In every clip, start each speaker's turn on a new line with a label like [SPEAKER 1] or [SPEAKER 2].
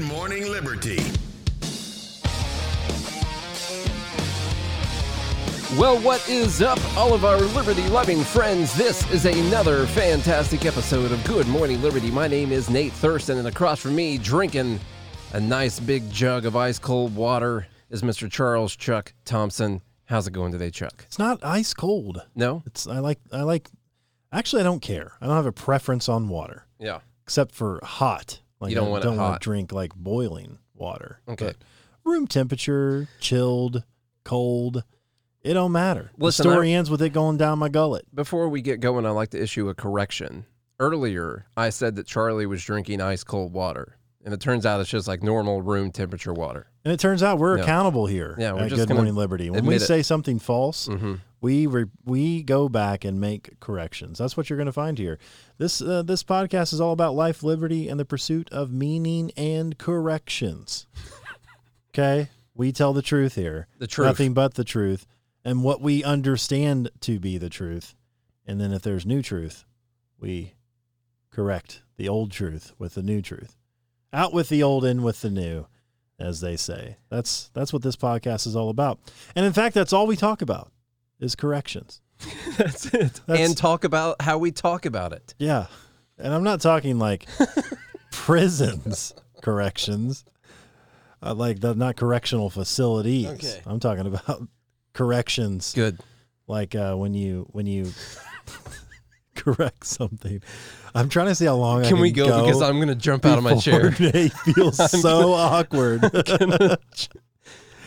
[SPEAKER 1] Good Morning Liberty.
[SPEAKER 2] Well, what is up, all of our liberty loving friends? This is another fantastic episode of Good Morning Liberty. My name is Nate Thurston, and across from me, drinking a nice big jug of ice cold water, is Mr. Charles Chuck Thompson. How's it going today, Chuck?
[SPEAKER 3] It's not ice cold.
[SPEAKER 2] No?
[SPEAKER 3] It's I like I like actually I don't care. I don't have a preference on water
[SPEAKER 2] Yeah.
[SPEAKER 3] except for hot. Like
[SPEAKER 2] You don't
[SPEAKER 3] I
[SPEAKER 2] want
[SPEAKER 3] don't
[SPEAKER 2] hot.
[SPEAKER 3] to drink like boiling water.
[SPEAKER 2] Okay.
[SPEAKER 3] Room temperature, chilled, cold, it don't matter.
[SPEAKER 2] Listen,
[SPEAKER 3] the story ends with it going down my gullet.
[SPEAKER 2] Before we get going, I'd like to issue a correction. Earlier, I said that Charlie was drinking ice cold water, and it turns out it's just like normal room temperature water.
[SPEAKER 3] And it turns out we're
[SPEAKER 2] Yeah.
[SPEAKER 3] accountable here
[SPEAKER 2] Yeah, we're
[SPEAKER 3] at
[SPEAKER 2] just
[SPEAKER 3] Good Morning Liberty. When we
[SPEAKER 2] it.
[SPEAKER 3] say something false,
[SPEAKER 2] Mm-hmm.
[SPEAKER 3] We re- we go back and make corrections. That's what you're going to find here. This uh, this podcast is all about life, liberty, and the pursuit of meaning and corrections. okay, we tell the truth here,
[SPEAKER 2] The truth.
[SPEAKER 3] nothing but the truth, and what we understand to be the truth. And then if there's new truth, we correct the old truth with the new truth. Out with the old, in with the new, as they say. That's that's what this podcast is all about. And in fact, that's all we talk about is corrections.
[SPEAKER 2] That's it.
[SPEAKER 3] That's-
[SPEAKER 2] and talk about how we talk about it.
[SPEAKER 3] Yeah. And I'm not talking like prisons corrections. Uh, like the not correctional facilities.
[SPEAKER 2] Okay.
[SPEAKER 3] I'm talking about corrections
[SPEAKER 2] Good.
[SPEAKER 3] like uh, when you when you correct something. I'm trying to see how long I
[SPEAKER 2] Can
[SPEAKER 3] can
[SPEAKER 2] we go, because I'm going to jump out of my chair.
[SPEAKER 3] Nate feels so awkward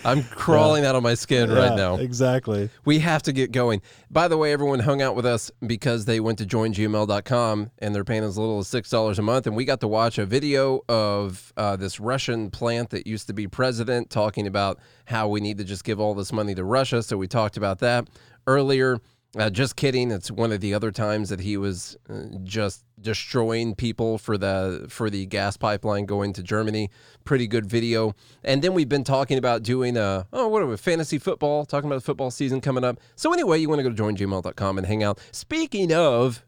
[SPEAKER 2] I'm crawling out of my skin right now.
[SPEAKER 3] Exactly.
[SPEAKER 2] We have to get going. By the way, everyone hung out with us because they went to joingml.com and they're paying as little as $6 a month. And we got to watch a video of uh, this Russian plant that used to be president talking about how we need to just give all this money to Russia. So we talked about that earlier. Uh, just kidding. It's one of the other times that he was uh, just destroying people for the for the gas pipeline going to Germany. Pretty good video. And then we've been talking about doing a oh what are we fantasy football? Talking about the football season coming up. So anyway, you want to go to joingml.com and hang out. Speaking of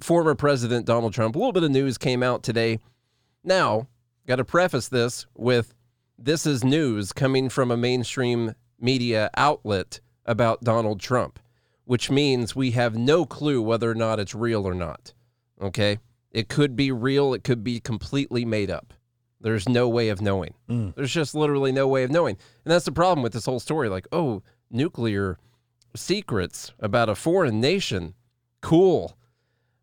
[SPEAKER 2] former President Donald Trump, a little bit of news came out today. Now, got to preface this with this is news coming from a mainstream media outlet about Donald Trump, which means we have no clue whether or not it's real or not. Okay? It could be real, it could be completely made up. There's no way of knowing.
[SPEAKER 3] Mm.
[SPEAKER 2] There's just literally no way of knowing. And that's the problem with this whole story. Like, oh, nuclear secrets about a foreign nation. Cool.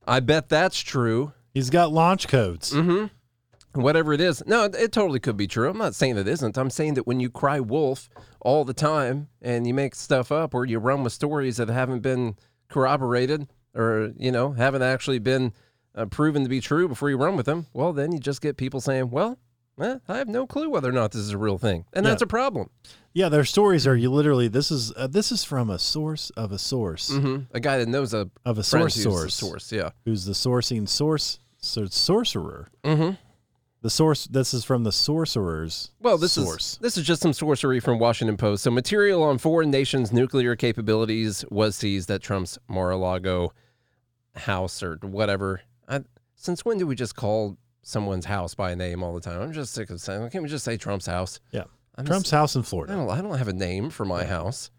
[SPEAKER 2] I bet that's true.
[SPEAKER 3] He's got launch codes.
[SPEAKER 2] Mm-hmm. Whatever it is. No, it, it totally could be true. I'm not saying it isn't. I'm saying that when you cry wolf all the time and you make stuff up or you run with stories that haven't been corroborated or, you know, haven't actually been uh, proven to be true before you run with them, well, then you just get people saying, well, eh, I have no clue whether or not this is a real thing. And
[SPEAKER 3] Yeah.
[SPEAKER 2] that's a problem.
[SPEAKER 3] Yeah, their stories are you literally this is uh, this is from a source of a source
[SPEAKER 2] hmm A guy that knows a
[SPEAKER 3] of a source source
[SPEAKER 2] source. Yeah.
[SPEAKER 3] who's the sourcing source so sorcerer.
[SPEAKER 2] Mm-hmm.
[SPEAKER 3] The source this is from the sorcerer's
[SPEAKER 2] Well, this
[SPEAKER 3] source.
[SPEAKER 2] is this is just some sorcery from Washington Post. So, material on foreign nations' nuclear capabilities was seized at Trump's Mar-a-Lago house or whatever. I, since when do we just call someone's house by a name all the time? I'm just sick of saying. Can't we just say Trump's house?
[SPEAKER 3] yeah.
[SPEAKER 2] I'm
[SPEAKER 3] Trump's house in
[SPEAKER 2] I
[SPEAKER 3] Florida.
[SPEAKER 2] don't, I don't have a name for my house.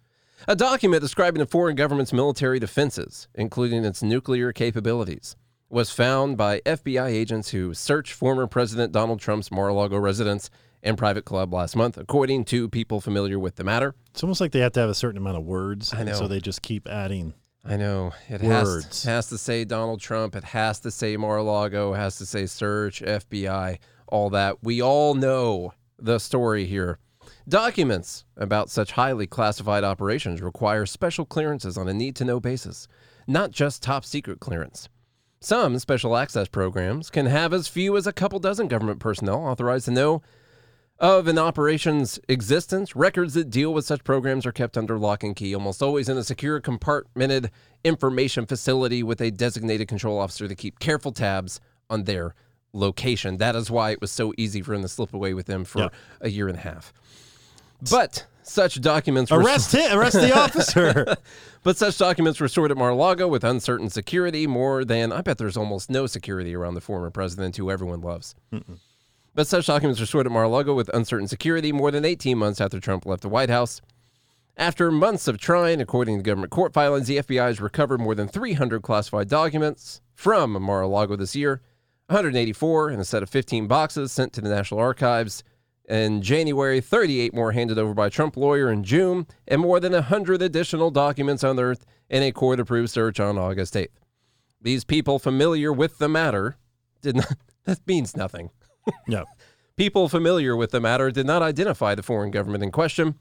[SPEAKER 2] A document describing a foreign government's military defenses, including its nuclear capabilities, was found by FBI agents who searched former President Donald Trump's Mar-a-Lago residence and private club last month, according to people familiar with the matter.
[SPEAKER 3] It's almost like they have to have a certain amount of words.
[SPEAKER 2] I
[SPEAKER 3] and
[SPEAKER 2] know.
[SPEAKER 3] So they just keep adding.
[SPEAKER 2] I know it has,
[SPEAKER 3] Words.
[SPEAKER 2] has to say Donald Trump. It has to say Mar-a-Lago. It has to say search FBI. All that we all know the story here. Documents about such highly classified operations require special clearances on a need-to-know basis, not just top secret clearance. Some special access programs can have as few as a couple dozen government personnel authorized to know of an operation's existence. Records that deal with such programs are kept under lock and key, almost always in a secure, compartmented information facility with a designated control officer to keep careful tabs on their location. That is why it was so easy for him to slip away with them for
[SPEAKER 3] Yeah.
[SPEAKER 2] a year and a half. But such documents were
[SPEAKER 3] Arrest him! Arrest the officer!
[SPEAKER 2] but such documents were stored at Mar-a-Lago with uncertain security, more than I bet there's almost no security around the former president who everyone loves. But such documents were stored at Mar-a-Lago with uncertain security more than 18 months after Trump left the White House. After months of trying, according to government court filings, the FBI has recovered more than 300 classified documents from Mar-a-Lago this year, 184 in a set of 15 boxes sent to the National Archives. In January, 38 more handed over by a Trump lawyer in June, and more than 100 additional documents unearthed in a court approved search on August 8th. These people familiar with the matter did not, that means nothing.
[SPEAKER 3] No.
[SPEAKER 2] People familiar with the matter did not identify the foreign government in question,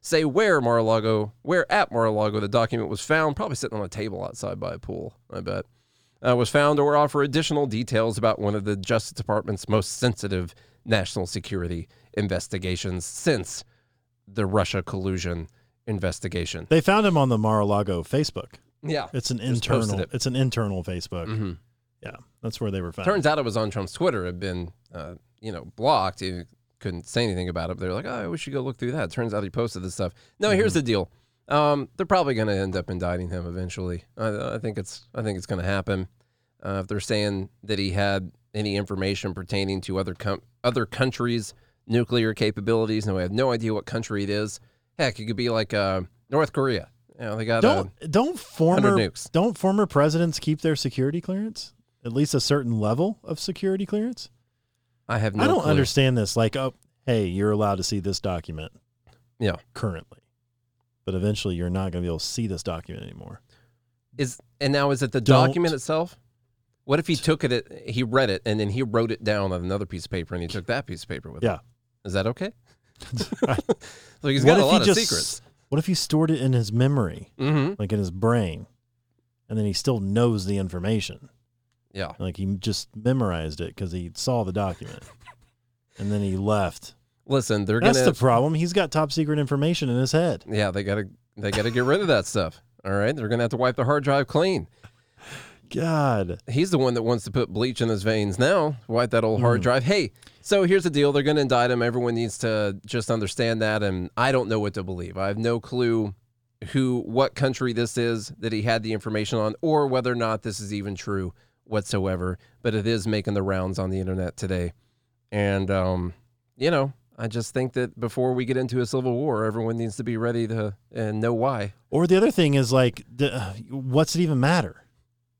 [SPEAKER 2] say where Mar-a-Lago, where at Mar-a-Lago the document was found, probably sitting on a table outside by a pool, I bet, uh, was found, or offer additional details about one of the Justice Department's most sensitive national security investigations since the Russia collusion investigation.
[SPEAKER 3] They found him on the Mar-a-Lago Facebook.
[SPEAKER 2] Yeah.
[SPEAKER 3] It's an internal.
[SPEAKER 2] it.
[SPEAKER 3] It's an internal Facebook.
[SPEAKER 2] hmm
[SPEAKER 3] Yeah, that's where they were found.
[SPEAKER 2] Turns out it was on Trump's Twitter. Had been, uh, you know, blocked. He couldn't say anything about it. They're like, oh, we should go look through that. Turns out he posted this stuff. No, here's the deal. Um, they're probably going to end up indicting him eventually. I, I think it's. I think it's going to happen. Uh, if they're saying that he had any information pertaining to other com- other countries' nuclear capabilities, and we have no idea what country it is. Heck, it could be like uh, North Korea. You know, they got uh,
[SPEAKER 3] don't don't former
[SPEAKER 2] nukes.
[SPEAKER 3] don't former presidents keep their security clearance? At least a certain level of security clearance.
[SPEAKER 2] I have no.
[SPEAKER 3] I don't
[SPEAKER 2] clue.
[SPEAKER 3] understand this. Like, oh, hey, you're allowed to see this document.
[SPEAKER 2] Yeah.
[SPEAKER 3] Currently, but eventually, you're not going to be able to see this document anymore.
[SPEAKER 2] Is and now is it the
[SPEAKER 3] Don't.
[SPEAKER 2] document itself? What if he took it, he read it, and then he wrote it down on another piece of paper, and he took that piece of paper with him?
[SPEAKER 3] Yeah.
[SPEAKER 2] Is that okay? So he's
[SPEAKER 3] What
[SPEAKER 2] got a lot of
[SPEAKER 3] just-
[SPEAKER 2] secrets.
[SPEAKER 3] What if he stored it in his memory,
[SPEAKER 2] Mm-hmm.
[SPEAKER 3] like in his brain, and then he still knows the information?
[SPEAKER 2] Yeah.
[SPEAKER 3] Like he just memorized it because he saw the document, and then he left.
[SPEAKER 2] Listen, they're
[SPEAKER 3] That's
[SPEAKER 2] gonna.
[SPEAKER 3] the problem. He's got top secret information in his head.
[SPEAKER 2] yeah, they gotta they gotta get rid of that stuff. All right, they're gonna have to wipe the hard drive clean.
[SPEAKER 3] God.
[SPEAKER 2] He's the one that wants to put bleach in his veins now. Wipe that old hard drive. Hey, so here's the deal. They're going to indict him. Everyone needs to just understand that. And I don't know what to believe. I have no clue who, what country this is that he had the information on, or whether or not this is even true whatsoever. But it is making the rounds on the internet today. And, um, you know, I just think that before we get into a civil war, everyone needs to be ready to and know why.
[SPEAKER 3] Or the other thing is like, the, what's it even matter?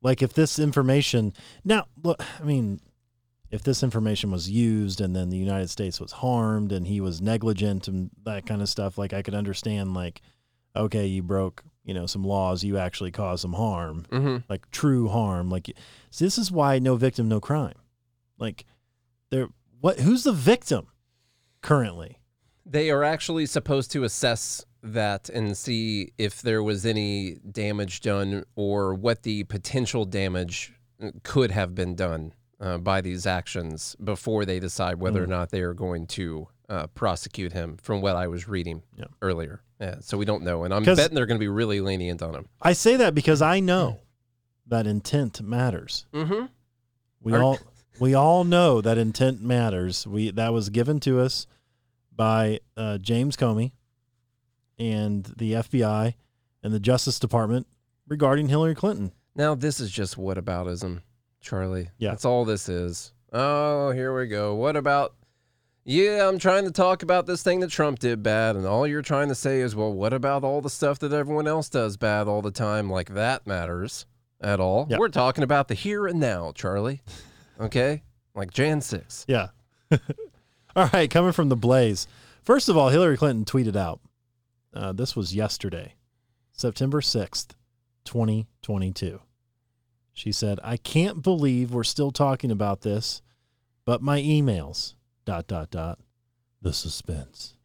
[SPEAKER 3] Like if this information now, look, I mean, if this information was used and then the United States was harmed and he was negligent and that kind of stuff, like I could understand, like, okay, you broke, you know, some laws, you actually caused some harm,
[SPEAKER 2] Mm-hmm.
[SPEAKER 3] like true harm. Like, so this is why no victim, no crime. Like, there, what? Who's the victim currently?
[SPEAKER 2] They are actually supposed to assess that and see if there was any damage done or what the potential damage could have been done uh, by these actions before they decide whether or
[SPEAKER 3] Mm.
[SPEAKER 2] not they are going to uh, prosecute him, from what I was reading
[SPEAKER 3] Yeah.
[SPEAKER 2] earlier. Yeah, so we don't know. And I'm betting they're going to be really lenient on him.
[SPEAKER 3] I say that because I know that intent matters.
[SPEAKER 2] Mm-hmm.
[SPEAKER 3] We
[SPEAKER 2] Are-
[SPEAKER 3] all we all know that intent matters. We that was given to us by uh, James Comey and the FBI and the Justice Department regarding Hillary Clinton.
[SPEAKER 2] Now, this is just whataboutism, Charlie.
[SPEAKER 3] Yeah.
[SPEAKER 2] That's all this is. Oh, here we go. What about, yeah, I'm trying to talk about this thing that Trump did bad. And all you're trying to say is, well, what about all the stuff that everyone else does bad all the time? Like that matters at all. We're talking about the here and now, Charlie. Okay? Like Jan 6.
[SPEAKER 3] Yeah. all right, coming from the Blaze. First of all, Hillary Clinton tweeted out. Uh, this was yesterday, September sixth, twenty twenty two. She said, "I can't believe we're still talking about this, but my emails dot dot dot the suspense.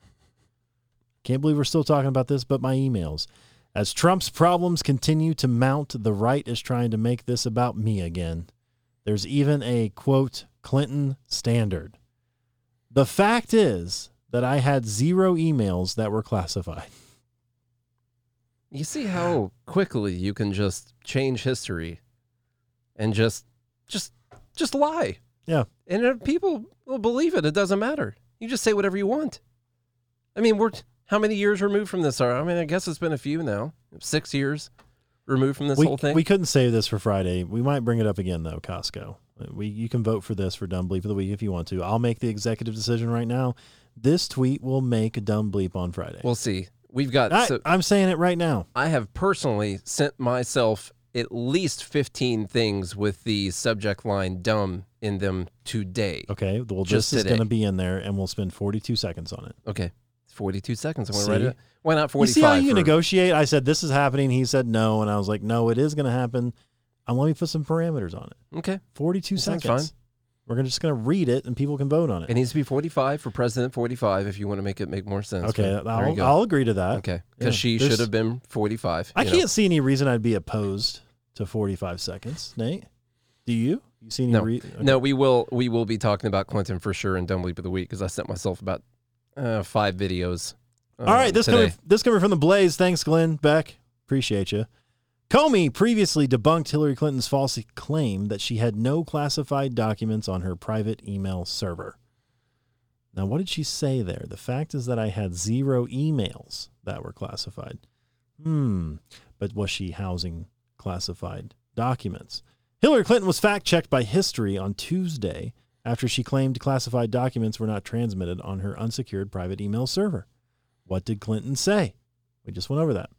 [SPEAKER 3] Can't believe we're still talking about this, but my emails. As Trump's problems continue to mount, the right is trying to make this about me again. There's even a quote Clinton standard. The fact is that I had zero emails that were classified.
[SPEAKER 2] You see how quickly you can just change history and just, just, just lie.
[SPEAKER 3] Yeah.
[SPEAKER 2] And if people will believe it. It doesn't matter. You just say whatever you want. I mean, we're how many years removed from this? Are I mean, I guess it's been a few now, six years. removed from this
[SPEAKER 3] we,
[SPEAKER 2] whole thing?
[SPEAKER 3] we couldn't save this for Friday. We might bring it up again though, Costco. We you can vote for this for dumb bleep of the week if you want to. I'll make the executive decision right now. This tweet will make a dumb bleep on Friday.
[SPEAKER 2] we'll see. We've got.
[SPEAKER 3] I,
[SPEAKER 2] so,
[SPEAKER 3] I'm saying it right now.
[SPEAKER 2] I have personally sent myself at least 15 things with the subject line dumb in them today.
[SPEAKER 3] Okay, well
[SPEAKER 2] Just
[SPEAKER 3] this is going to be in there, and we'll spend 42 seconds on it.
[SPEAKER 2] Okay. 42 seconds. I'm going to write it. Why not
[SPEAKER 3] You
[SPEAKER 2] 45?
[SPEAKER 3] see how you
[SPEAKER 2] for-
[SPEAKER 3] negotiate? I said this is happening. He said no, and I was like, no, it is going to happen. And let me put some parameters on it.
[SPEAKER 2] Okay.
[SPEAKER 3] 42
[SPEAKER 2] That
[SPEAKER 3] seconds.
[SPEAKER 2] fine.
[SPEAKER 3] We're just going to read it, and people can vote on it.
[SPEAKER 2] It needs to be 45 for President 45 if you want to make it make more sense.
[SPEAKER 3] okay,
[SPEAKER 2] but
[SPEAKER 3] I'll. I'll agree to that.
[SPEAKER 2] okay.
[SPEAKER 3] yeah,
[SPEAKER 2] Because she should have been 45.
[SPEAKER 3] I can't
[SPEAKER 2] know.
[SPEAKER 3] see any reason I'd be opposed to 45 seconds. Nate, do you? You see any?
[SPEAKER 2] No.
[SPEAKER 3] Re-
[SPEAKER 2] No, we will we will be talking about Clinton for sure in Dumb Bleep of the Week because I sent myself about uh, five videos.
[SPEAKER 3] All right, this
[SPEAKER 2] today.
[SPEAKER 3] coming this coming from the Blaze. Thanks, Glenn Beck. Appreciate you. Comey previously debunked Hillary Clinton's false claim that she had no classified documents on her private email server. Now, what did she say there? The fact is that I had zero emails that were classified. Hmm. But was she housing classified documents? Hillary Clinton was fact checked by history on Tuesday after she claimed classified documents were not transmitted on her unsecured private email server. What did Clinton say? We just went over that.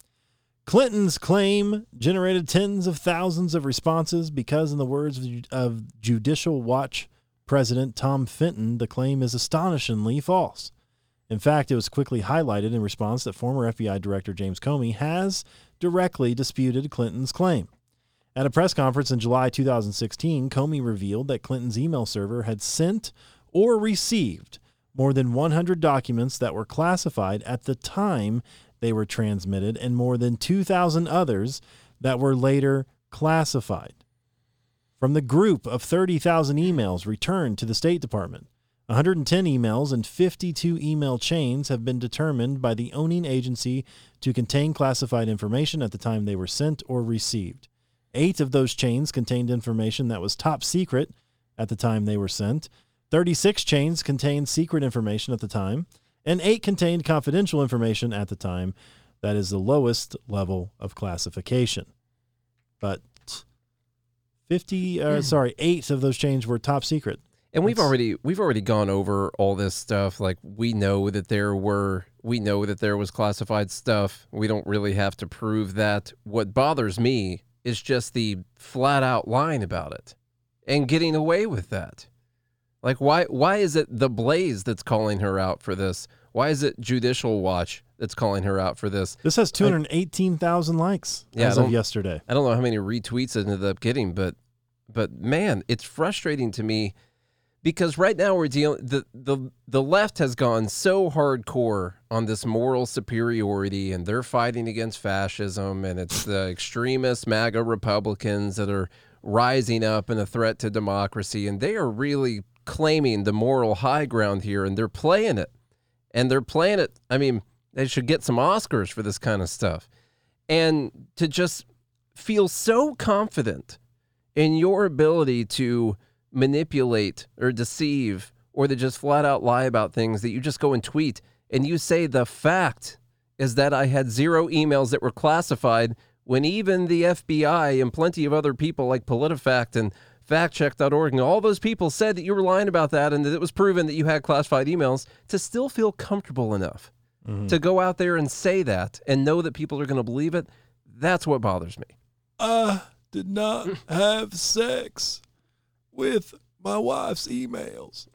[SPEAKER 3] Clinton's claim generated tens of thousands of responses because, in the words of, Judicial Watch President Tom Fitton, the claim is astonishingly false. In fact, it was quickly highlighted in response that former FBI Director James Comey has directly disputed Clinton's claim. At a press conference in July 2016, Comey revealed that Clinton's email server had sent or received more than 100 documents that were classified at the time they were transmitted and more than 2,000 others that were later classified. From the group of 30,000 emails returned to the State Department, 110 emails and 52 email chains have been determined by the owning agency to contain classified information at the time they were sent or received. Eight of those chains contained information that was top secret at the time they were sent. 36 chains contained secret information at the time, and eight contained confidential information at the time. That is the lowest level of classification. But 50, uh, sorry, eight of those chains were top secret.
[SPEAKER 2] And we've
[SPEAKER 3] That's-
[SPEAKER 2] already we've already gone over all this stuff. Like we know that there were we know that there was classified stuff. We don't really have to prove that. What bothers me is just the flat out lying about it and getting away with that. Like why why is it the Blaze that's calling her out for this? Why is it Judicial Watch that's calling her out for this?
[SPEAKER 3] This has 218,000 likes
[SPEAKER 2] Yeah,
[SPEAKER 3] as of yesterday.
[SPEAKER 2] I don't know how many retweets it ended up getting, but but man, it's frustrating to me because right now we're dealing the the the left has gone so hardcore on this moral superiority and they're fighting against fascism and it's the extremist MAGA Republicans that are rising up and a threat to democracy and they are really claiming the moral high ground here and they're playing it. And they're playing it. I mean, they should get some Oscars for this kind of stuff. And to just feel so confident in your ability to manipulate or deceive or to just flat out lie about things that you just go and tweet and you say the fact is that I had zero emails that were classified when even the FBI and plenty of other people like PolitiFact and factcheck.org and all those people said that you were lying about that and that it was proven that you had classified emails to still feel comfortable enough mm-hmm. to go out there and say that and know that people are going to believe it that's what bothers me
[SPEAKER 3] I did not have sex with my wife's emails.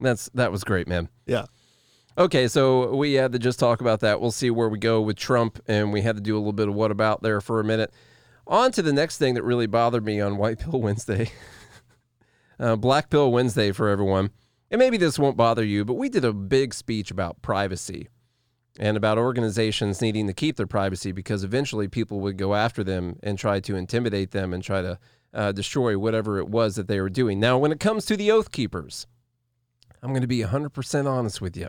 [SPEAKER 2] That's that was great, man.
[SPEAKER 3] Yeah.
[SPEAKER 2] Okay, so we had to just talk about that. We'll see where we go with Trump, and we had to do a little bit of what about there for a minute. On to the next thing that really bothered me on White Pill Wednesday, uh, Black Pill Wednesday for everyone. And maybe this won't bother you, but we did a big speech about privacy and about organizations needing to keep their privacy because eventually people would go after them and try to intimidate them and try to uh, destroy whatever it was that they were doing. Now, when it comes to the Oath Keepers, I'm going to be 100% honest with you.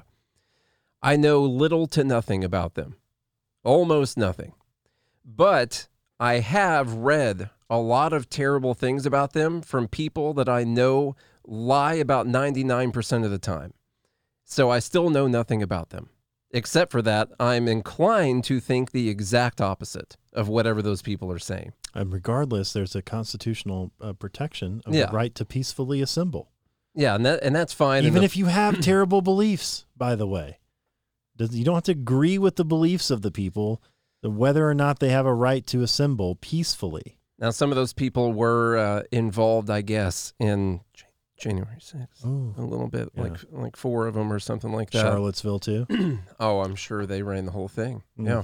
[SPEAKER 2] I know little to nothing about them, almost nothing. But I have read a lot of terrible things about them from people that I know lie about 99% of the time. So I still know nothing about them Except for that, I'm inclined to think the exact opposite of whatever those people are saying.
[SPEAKER 3] And regardless, there's a constitutional uh, protection of
[SPEAKER 2] Yeah.
[SPEAKER 3] the right to peacefully assemble,
[SPEAKER 2] Yeah, and that and that's fine.
[SPEAKER 3] even
[SPEAKER 2] the-
[SPEAKER 3] if you have terrible beliefs. By the way, you don't have to agree with the beliefs of the people, whether or not they have a right to assemble peacefully.
[SPEAKER 2] now some of those people were uh, involved, I guess, in J- January 6th.
[SPEAKER 3] Oh,
[SPEAKER 2] A little bit,
[SPEAKER 3] Yeah.
[SPEAKER 2] like like four of them or something like that.
[SPEAKER 3] Charlottesville too.
[SPEAKER 2] Oh, I'm sure they ran the whole thing.
[SPEAKER 3] Mm.
[SPEAKER 2] Yeah.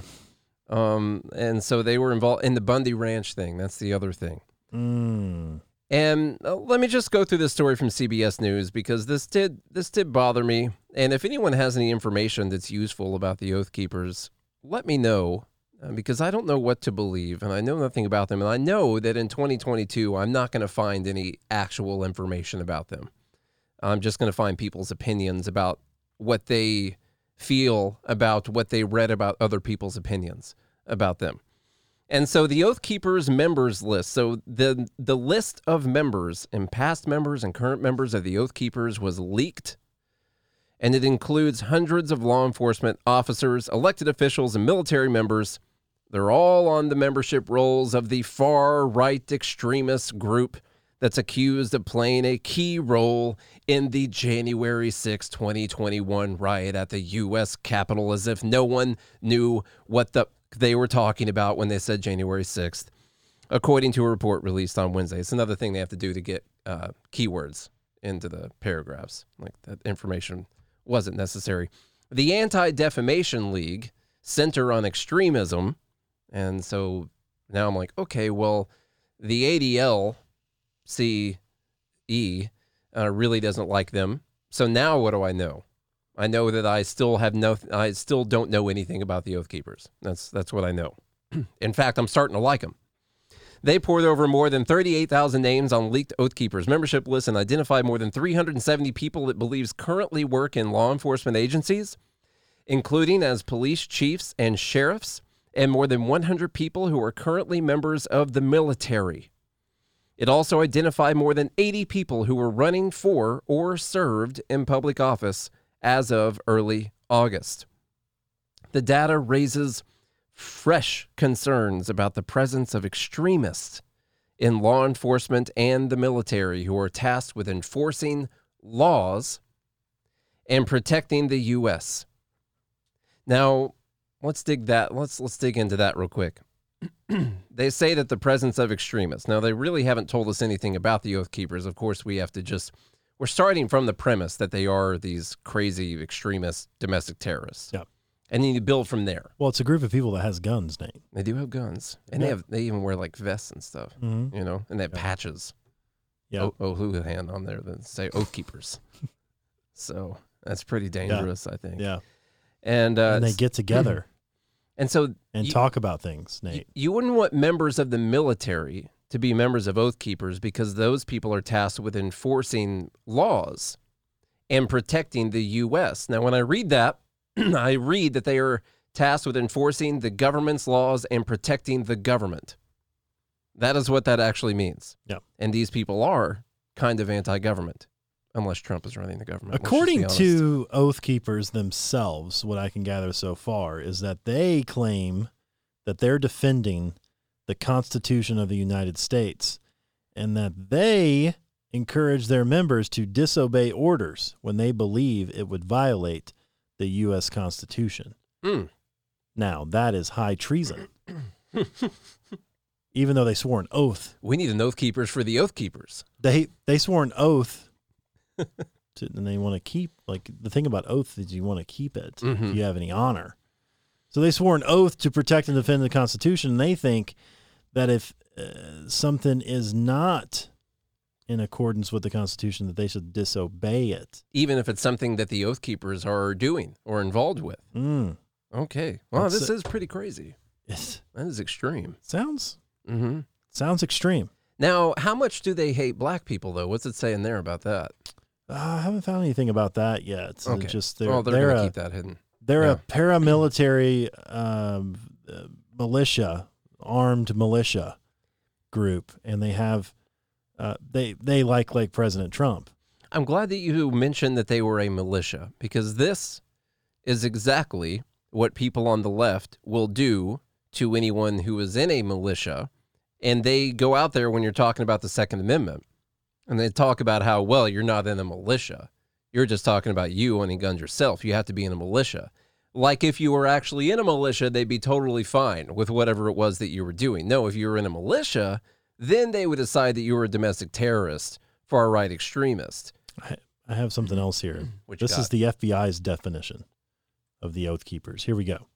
[SPEAKER 2] Um, and so they were involved in the Bundy Ranch thing. That's the other thing.
[SPEAKER 3] Mm.
[SPEAKER 2] And uh, let me just go through this story from CBS News because this did this did bother me. And if anyone has any information that's useful about the Oath Keepers, let me know Uh, because I don't know what to believe and I know nothing about them. And I know that in 2022 I'm not going to find any actual information about them. I'm just going to find people's opinions about what they feel about what they read about other people's opinions about them. And so the Oath Keepers members list. So the the list of members and past members and current members of the Oath Keepers was leaked. And it includes hundreds of law enforcement officers, elected officials, and military members. They're all on the membership rolls of the far right extremist group that's accused of playing a key role in the January 6, 2021 riot at the U.S. Capitol, as if no one knew what the they were talking about when they said January 6th, according to a report released on Wednesday. It's another thing they have to do to get uh, keywords into the paragraphs. Like that information wasn't necessary. The Anti Defamation League Center on Extremism. And so now I'm like, okay, well, the ADL CE uh, really doesn't like them. So now what do I know? I know that I still have no, I still don't know anything about the Oath Keepers. That's that's what I know. In fact, I'm starting to like them. They poured over more than 38,000 names on leaked Oath Keepers membership lists and identified more than 370 people it believes currently work in law enforcement agencies, including as police chiefs and sheriffs, and more than 100 people who are currently members of the military. It also identified more than 80 people who were running for or served in public office as of early August. The data raises fresh concerns about the presence of extremists in law enforcement and the military who are tasked with enforcing laws and protecting the U.S. Now, let's dig that. Let's let's dig into that real quick. they say that the presence of extremists. Now, they really haven't told us anything about the Oath Keepers. Of course, we have to just we're starting from the premise that they are these crazy extremist domestic terrorists.
[SPEAKER 3] Yep.
[SPEAKER 2] And then you build from there.
[SPEAKER 3] Well, it's a group of people that has guns, Nate.
[SPEAKER 2] They do have guns, and they have they even wear like vests and stuff,
[SPEAKER 3] Mm-hmm.
[SPEAKER 2] you know, and they have
[SPEAKER 3] Yeah.
[SPEAKER 2] patches.
[SPEAKER 3] Yeah.
[SPEAKER 2] Oh, oh Houlihan on there that say Oath Keepers. so that's pretty dangerous, I think.
[SPEAKER 3] Yeah.
[SPEAKER 2] And uh,
[SPEAKER 3] and they get together
[SPEAKER 2] and so
[SPEAKER 3] and
[SPEAKER 2] you-
[SPEAKER 3] talk about things, Nate.
[SPEAKER 2] you wouldn't want members of the military to be members of Oath Keepers because those people are tasked with enforcing laws and protecting the U.S. Now, when I read that, I read that they are tasked with enforcing the government's laws and protecting the government. That is what that actually means.
[SPEAKER 3] Yeah.
[SPEAKER 2] And these people are kind of anti government, unless Trump is running the government. let's just be
[SPEAKER 3] According to Oath Keepers themselves, what I can gather so far is that they claim that they're defending the Constitution of the United States and that they encourage their members to disobey orders when they believe it would violate the U.S. Constitution.
[SPEAKER 2] Mm.
[SPEAKER 3] Now, that is high treason. Even though they swore an oath,
[SPEAKER 2] we need an Oath Keepers for the Oath Keepers.
[SPEAKER 3] they they swore an oath and they want to keep like the thing about oath is you want to keep it
[SPEAKER 2] Mhm.
[SPEAKER 3] if you have any honor so they swore an oath to protect and defend the constitution and they think that if uh, something is not in accordance with the constitution that they should disobey it
[SPEAKER 2] even if it's something that the Oath Keepers are doing or involved with.
[SPEAKER 3] mm.
[SPEAKER 2] Okay. Wow,
[SPEAKER 3] That's
[SPEAKER 2] this is pretty crazy.
[SPEAKER 3] it
[SPEAKER 2] That is extreme.
[SPEAKER 3] sounds
[SPEAKER 2] hmm
[SPEAKER 3] sounds extreme
[SPEAKER 2] Now, how much do they hate black people, though? What's it saying there about that?
[SPEAKER 3] Uh, i haven't found anything about that yet
[SPEAKER 2] Okay.
[SPEAKER 3] just they're,
[SPEAKER 2] well, they're,
[SPEAKER 3] they're
[SPEAKER 2] going to
[SPEAKER 3] a-
[SPEAKER 2] keep that hidden.
[SPEAKER 3] They're
[SPEAKER 2] Yeah.
[SPEAKER 3] a paramilitary um, uh, militia, armed militia group, and they have uh, they they like like President Trump.
[SPEAKER 2] I'm glad that you mentioned that they were a militia because this is exactly what people on the left will do to anyone who is in a militia. And they go out there when you're talking about the Second Amendment and they talk about how, well, you're not in a militia. You're just talking about you owning guns yourself. You have to be in a militia. Like if you were actually in a militia, they'd be totally fine with whatever it was that you were doing. No, if you were in a militia, then they would decide that you were a domestic terrorist, far right extremist.
[SPEAKER 3] I, I have something else here.
[SPEAKER 2] Which
[SPEAKER 3] this is the FBI's definition of the Oath Keepers. Here we go.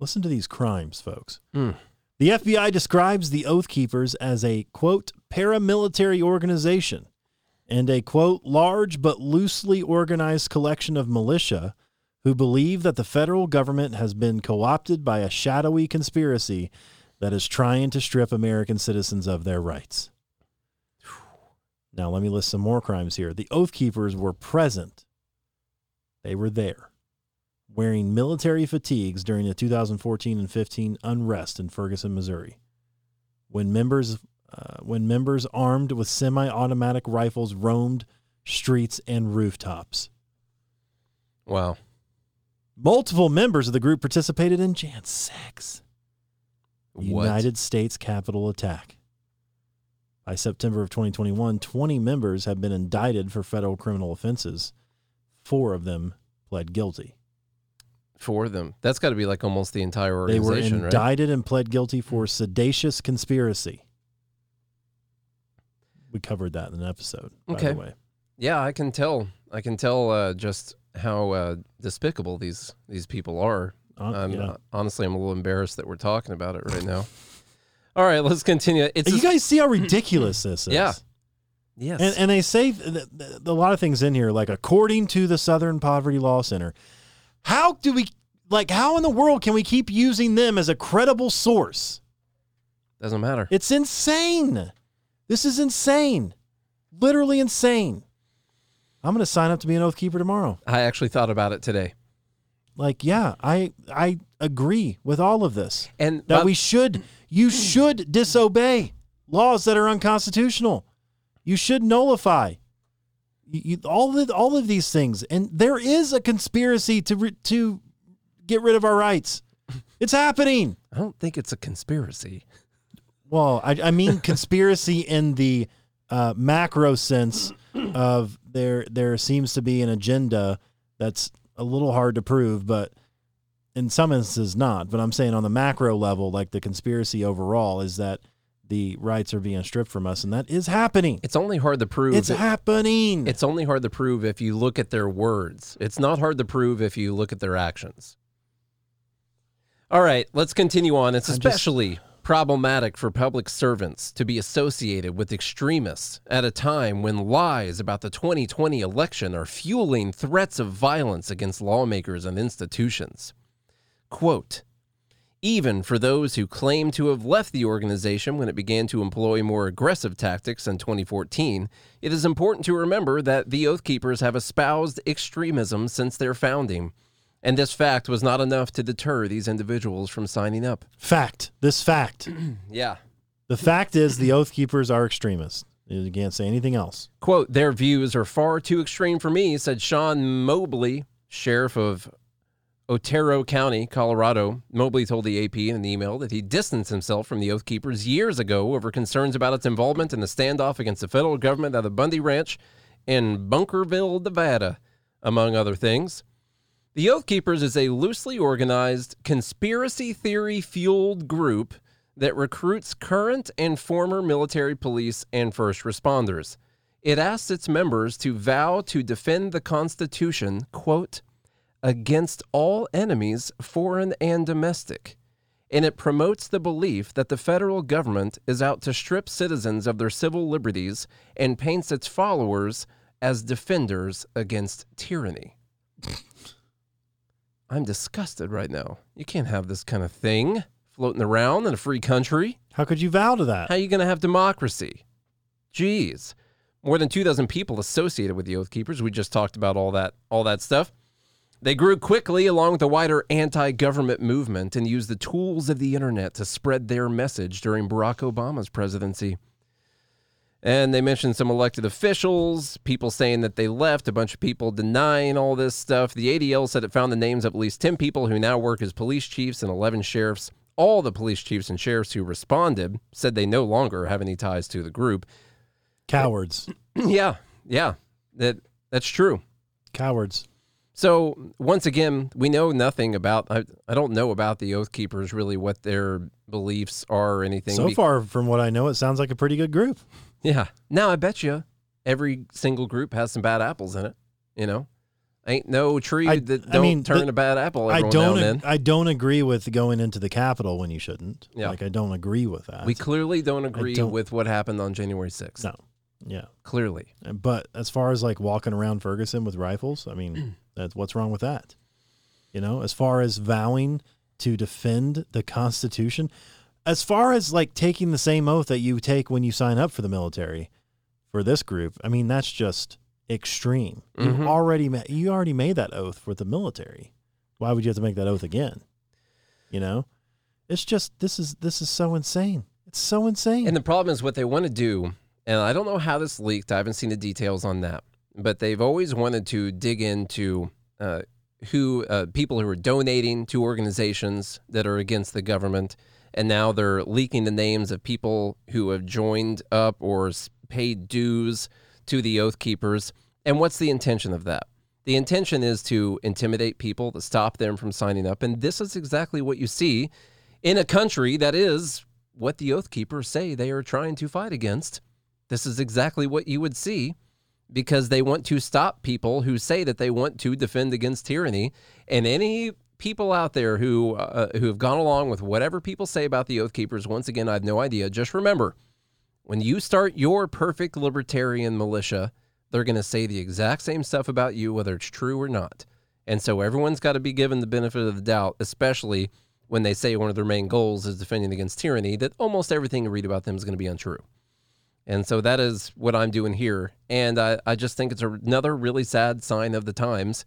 [SPEAKER 3] Listen to these crimes, folks.
[SPEAKER 2] Hmm.
[SPEAKER 3] The FBI describes the Oath Keepers as a, quote, paramilitary organization and a, quote, large but loosely organized collection of militia who believe that the federal government has been co opted by a shadowy conspiracy that is trying to strip American citizens of their rights. Now, let me list some more crimes here. The Oath Keepers were present, they were there, wearing military fatigues during the 2014 and 15 unrest in Ferguson, Missouri. When members, uh, when members armed with semi automatic rifles roamed streets and rooftops.
[SPEAKER 2] Wow.
[SPEAKER 3] Multiple members of the group participated in Jan 6,
[SPEAKER 2] What?
[SPEAKER 3] United States Capitol attack. By September of 2021, 20 members have been indicted for federal criminal offenses. Four of them pled guilty.
[SPEAKER 2] Four of them. That's got to be like almost the entire organization.
[SPEAKER 3] They were
[SPEAKER 2] organization, right?
[SPEAKER 3] indicted and pled guilty for seditious conspiracy. We covered that in an episode, by
[SPEAKER 2] Okay.
[SPEAKER 3] the way.
[SPEAKER 2] Yeah, I can tell. I can tell uh, just how uh, despicable these these people are.
[SPEAKER 3] Uh,
[SPEAKER 2] I'm,
[SPEAKER 3] yeah.
[SPEAKER 2] uh, honestly, I'm a little embarrassed that we're talking about it right now. All right, let's continue. It's
[SPEAKER 3] you
[SPEAKER 2] a-
[SPEAKER 3] guys see how ridiculous this is?
[SPEAKER 2] Yeah. yes,
[SPEAKER 3] And, and they say th- th- a lot of things in here, like according to the Southern Poverty Law Center. How do we, like, how in the world can we keep using them as a credible source?
[SPEAKER 2] doesn't matter.
[SPEAKER 3] It's insane. This is insane. Literally insane. I'm going to sign up to be an Oath Keeper tomorrow.
[SPEAKER 2] I actually thought about it today,
[SPEAKER 3] Like, yeah, I I agree with all of this.
[SPEAKER 2] and
[SPEAKER 3] That
[SPEAKER 2] but-
[SPEAKER 3] we should, you should disobey laws that are unconstitutional. You should nullify you, you, all of all of these things, and there is a conspiracy to re, to get rid of our rights. It's happening.
[SPEAKER 2] I don't think it's a conspiracy.
[SPEAKER 3] Well, I, I mean conspiracy in the uh, macro sense of there there seems to be an agenda that's a little hard to prove, but in some instances not. But I'm saying on the macro level, like the conspiracy overall is that the rights are being stripped from us, and that is happening.
[SPEAKER 2] It's only hard to prove.
[SPEAKER 3] It's
[SPEAKER 2] it-
[SPEAKER 3] happening.
[SPEAKER 2] It's only hard to prove if you look at their words. It's not hard to prove if you look at their actions. All right, let's continue on. It's especially problematic for public servants to be associated with extremists at a time when lies about the 2020 election are fueling threats of violence against lawmakers and institutions. Quote, even for those who claim to have left the organization when it began to employ more aggressive tactics in 2014, it is important to remember that the Oath Keepers have espoused extremism since their founding. And this fact was not enough to deter these individuals from signing up.
[SPEAKER 3] fact. This fact.
[SPEAKER 2] Yeah.
[SPEAKER 3] the fact is the Oath Keepers are extremists. You can't say anything else.
[SPEAKER 2] Quote, their views are far too extreme for me, said Sean Mobley, sheriff of Otero County, Colorado. Mobley told the AP in an email that he distanced himself from the Oath Keepers years ago over concerns about its involvement in the standoff against the federal government at the Bundy Ranch in Bunkerville, Nevada, among other things. The Oath Keepers is a loosely organized, conspiracy theory fueled group that recruits current and former military police and first responders. It asks its members to vow to defend the Constitution, quote, against all enemies, foreign and domestic. And it promotes the belief that the federal government is out to strip citizens of their civil liberties and paints its followers as defenders against tyranny. I'm disgusted right now. You can't have this kind of thing floating around in a free country.
[SPEAKER 3] How could you vow to that?
[SPEAKER 2] How are you going to have democracy? Jeez. More than 2,000 people associated with the Oath Keepers. We just talked about all that, all that stuff. They grew quickly along with the wider anti government movement and used the tools of the internet to spread their message during Barack Obama's presidency. And they mentioned some elected officials, people saying that they left, a bunch of people denying all this stuff. The ADL said it found the names of at least 10 people who now work as police chiefs and 11 sheriffs. All the police chiefs and sheriffs who responded said they no longer have any ties to the group.
[SPEAKER 3] Cowards.
[SPEAKER 2] yeah, yeah, that that's true.
[SPEAKER 3] Cowards.
[SPEAKER 2] So once again, we know nothing about. I, I don't know about the Oath Keepers really, what their beliefs are or anything.
[SPEAKER 3] So far, from what I know, it sounds like a pretty good group.
[SPEAKER 2] Yeah. Now I bet you every single group has some bad apples in it. You know, ain't no tree
[SPEAKER 3] I-
[SPEAKER 2] that don't
[SPEAKER 3] mean,
[SPEAKER 2] turn
[SPEAKER 3] the-
[SPEAKER 2] a bad apple
[SPEAKER 3] I don't.
[SPEAKER 2] and
[SPEAKER 3] ag-
[SPEAKER 2] then.
[SPEAKER 3] I don't agree with going into the Capitol when you shouldn't.
[SPEAKER 2] Yeah.
[SPEAKER 3] Like I don't agree with that.
[SPEAKER 2] We clearly don't agree
[SPEAKER 3] don't-
[SPEAKER 2] with what happened on January 6th.
[SPEAKER 3] No. yeah.
[SPEAKER 2] Clearly.
[SPEAKER 3] But as far as like walking around Ferguson with rifles, I mean, that's what's wrong with that. You know, as far as vowing to defend the Constitution, as far as like taking the same oath that you take when you sign up for the military for this group, I mean, that's just extreme.
[SPEAKER 2] Mhm.
[SPEAKER 3] You already ma- you already made that oath for the military. Why would you have to make that oath again? You know, it's just this is this is so insane. It's so insane.
[SPEAKER 2] And the problem is what they want to do, and I don't know how this leaked. I haven't seen the details on that, but they've always wanted to dig into uh, who uh, people who are donating to organizations that are against the government, and now they're leaking the names of people who have joined up or paid dues to the Oath Keepers. And what's the intention of that? The intention is to intimidate people, to stop them from signing up. And this is exactly what you see in a country that is what the Oath Keepers say they are trying to fight against. This is exactly what you would see because they want to stop people who say that they want to defend against tyranny. And any people out there who uh, who have gone along with whatever people say about the Oath Keepers, once again, I have no idea. Just remember, when you start your perfect libertarian militia, they're going to say the exact same stuff about you, whether it's true or not. And so everyone's got to be given the benefit of the doubt, especially when they say one of their main goals is defending against tyranny, that almost everything you read about them is going to be untrue. And so that is what I'm doing here. And I, I just think it's another really sad sign of the times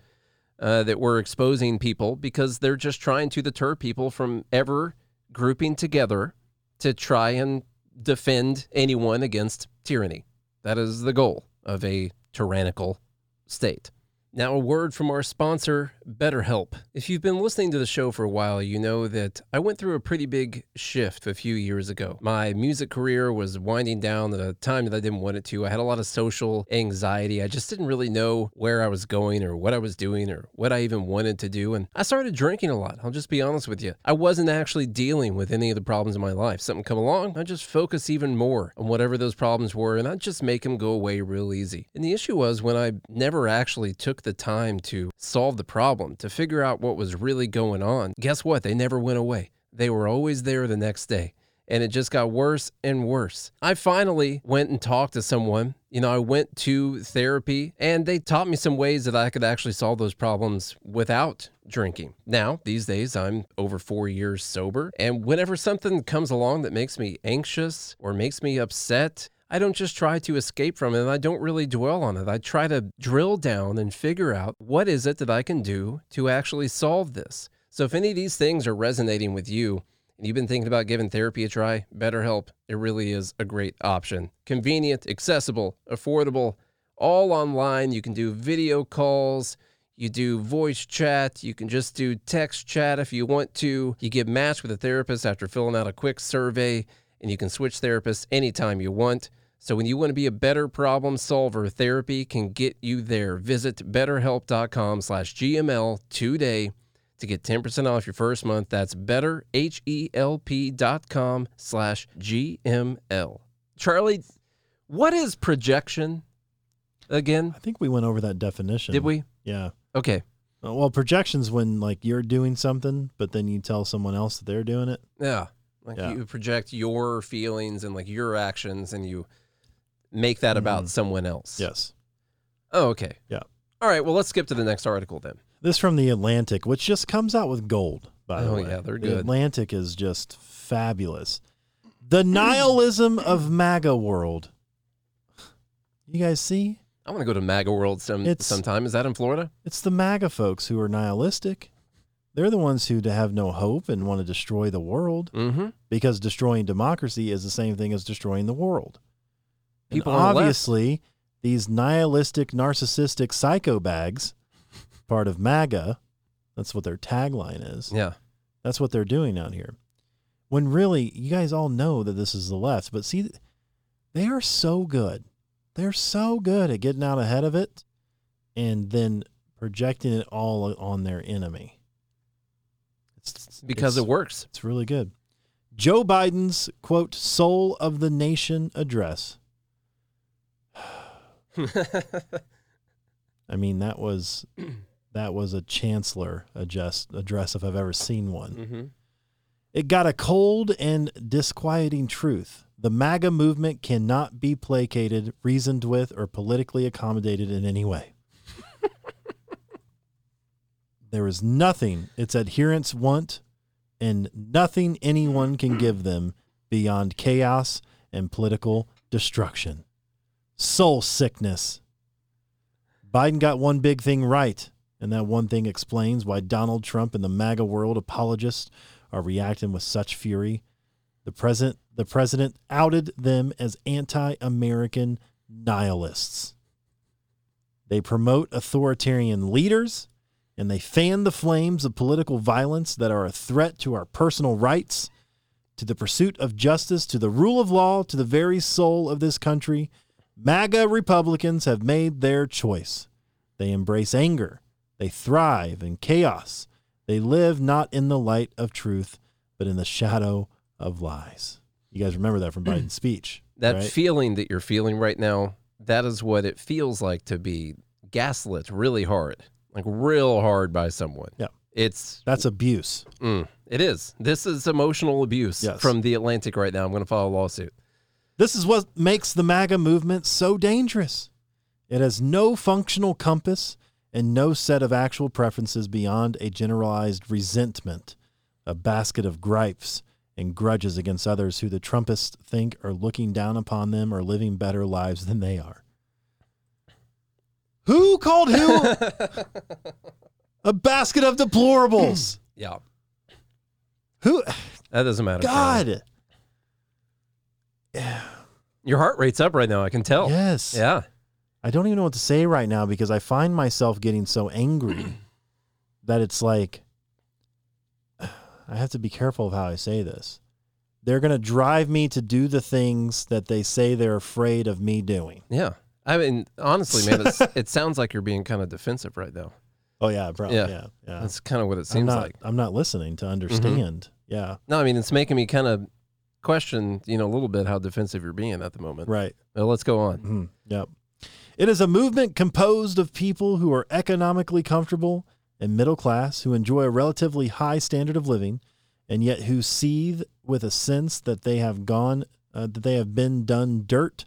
[SPEAKER 2] uh, that we're exposing people because they're just trying to deter people from ever grouping together to try and defend anyone against tyranny. That is the goal of a tyrannical state. Now, a word from our sponsor, BetterHelp. If you've been listening to the show for a while, you know that I went through a pretty big shift a few years ago. My music career was winding down at a time that I didn't want it to. I had a lot of social anxiety. I just didn't really know where I was going or what I was doing or what I even wanted to do. And I started drinking a lot. I'll just be honest with you. I wasn't actually dealing with any of the problems in my life. Something come along, I just focus even more on whatever those problems were and I'd just make them go away real easy. And the issue was when I never actually took the time to solve the problem, to figure out what was really going on, guess what? They never went away. They were always there the next day. And it just got worse and worse. I finally went and talked to someone. You know, I went to therapy and they taught me some ways that I could actually solve those problems without drinking. Now, these days, I'm over four years sober. And whenever something comes along that makes me anxious or makes me upset, I don't just try to escape from it I don't really dwell on it. I try to drill down and figure out what is it that I can do to actually solve this. So if any of these things are resonating with you and you've been thinking about giving therapy a try, BetterHelp, it really is a great option. Convenient, accessible, affordable, all online. You can do video calls. You do voice chat. You can just do text chat if you want to. You get matched with a therapist after filling out a quick survey, and you can switch therapists anytime you want. So when you want to be a better problem solver, therapy can get you there. Visit betterhelp.com slash GML today to get 10% off your first month. That's betterhelp.com slash GML. Charlie, what is projection again?
[SPEAKER 3] I think we went over that definition.
[SPEAKER 2] Did we?
[SPEAKER 3] Yeah.
[SPEAKER 2] Okay.
[SPEAKER 3] Uh, Well, projections when like you're doing something, but then you tell someone else that they're doing it.
[SPEAKER 2] Yeah. Like
[SPEAKER 3] Yeah.
[SPEAKER 2] you project your feelings and like your actions and you make that about
[SPEAKER 3] Mhm.
[SPEAKER 2] someone else.
[SPEAKER 3] Yes.
[SPEAKER 2] Oh, okay.
[SPEAKER 3] Yeah.
[SPEAKER 2] All right. Well, let's skip to the next article then.
[SPEAKER 3] This from the Atlantic, which just comes out with gold. By the
[SPEAKER 2] Oh,
[SPEAKER 3] way,
[SPEAKER 2] yeah, they're
[SPEAKER 3] The. Atlantic is just fabulous. The nihilism of MAGA world. You guys see?
[SPEAKER 2] I want to go to MAGA World some
[SPEAKER 3] It's-
[SPEAKER 2] sometime. Is that in Florida?
[SPEAKER 3] It's the MAGA folks who are nihilistic. They're the ones who have no hope and want to destroy the world
[SPEAKER 2] Mm-hmm.
[SPEAKER 3] because destroying democracy is the same thing as destroying the world.
[SPEAKER 2] People on left.
[SPEAKER 3] obviously these nihilistic, narcissistic psycho bags, part of MAGA. That's what their tagline is.
[SPEAKER 2] Yeah.
[SPEAKER 3] That's what they're doing out here. When really, you guys all know that this is the left, but see, they are so good. They're so good at getting out ahead of it and then projecting it all on their enemy. It's
[SPEAKER 2] Because
[SPEAKER 3] it's,
[SPEAKER 2] it works.
[SPEAKER 3] it's really good. Joe Biden's quote soul of the nation address. I mean, that was that was a chancellor address address if I've ever seen one.
[SPEAKER 2] hmm
[SPEAKER 3] It got a cold and disquieting truth. The MAGA movement cannot be placated, reasoned with, or politically accommodated in any way. there is nothing its adherents want and nothing anyone can give them beyond chaos and political destruction. Soul sickness. Biden got one big thing right, and that one thing explains why Donald Trump and the MAGA world apologists are reacting with such fury. The president, the president outed them as anti-American nihilists. They promote authoritarian leaders and they fan the flames of political violence that are a threat to our personal rights, to the pursuit of justice, to the rule of law, to the very soul of this country. MAGA Republicans have made their choice. They embrace anger. They thrive in chaos. They live not in the light of truth, but in the shadow of lies. You guys remember that from Biden's speech.
[SPEAKER 2] That
[SPEAKER 3] right?
[SPEAKER 2] feeling that you're feeling right now, that is what it feels like to be gaslit really hard, like real hard by someone.
[SPEAKER 3] Yeah.
[SPEAKER 2] It's
[SPEAKER 3] That's abuse.
[SPEAKER 2] mm, it is. This is emotional abuse
[SPEAKER 3] Yes.
[SPEAKER 2] from the Atlantic right now. I'm going to file a lawsuit.
[SPEAKER 3] This is what makes the MAGA movement so dangerous. It has no functional compass and no set of actual preferences beyond a generalized resentment, a basket of gripes and grudges against others who the Trumpists think are looking down upon them or living better lives than they are. Who called who a basket of deplorables?
[SPEAKER 2] Yeah,
[SPEAKER 3] who?
[SPEAKER 2] that doesn't matter.
[SPEAKER 3] God.
[SPEAKER 2] Your heart rate's up right now. I can tell.
[SPEAKER 3] Yes.
[SPEAKER 2] Yeah.
[SPEAKER 3] I don't even know what to say right now because I find myself getting so angry that it's like I have to be careful of how I say this. They're going to drive me to do the things that they say they're afraid of me doing.
[SPEAKER 2] Yeah. I mean, honestly, man, it's, it sounds like you're being kind of defensive right now.
[SPEAKER 3] Oh yeah, bro.
[SPEAKER 2] Yeah.
[SPEAKER 3] Yeah, yeah.
[SPEAKER 2] That's kind of what it
[SPEAKER 3] I'm
[SPEAKER 2] seems
[SPEAKER 3] not.
[SPEAKER 2] like.
[SPEAKER 3] I'm not listening to mm-hmm. understand. Yeah,
[SPEAKER 2] No, I mean, it's making me kind of question, you know, a little bit how defensive you're being at the moment.
[SPEAKER 3] right.
[SPEAKER 2] Well, let's go on.
[SPEAKER 3] Mhm. Yep. It is a movement composed of people who are economically comfortable and middle class, who enjoy a relatively high standard of living, and yet who seethe with a sense that they have gone, uh, that they have been done dirt,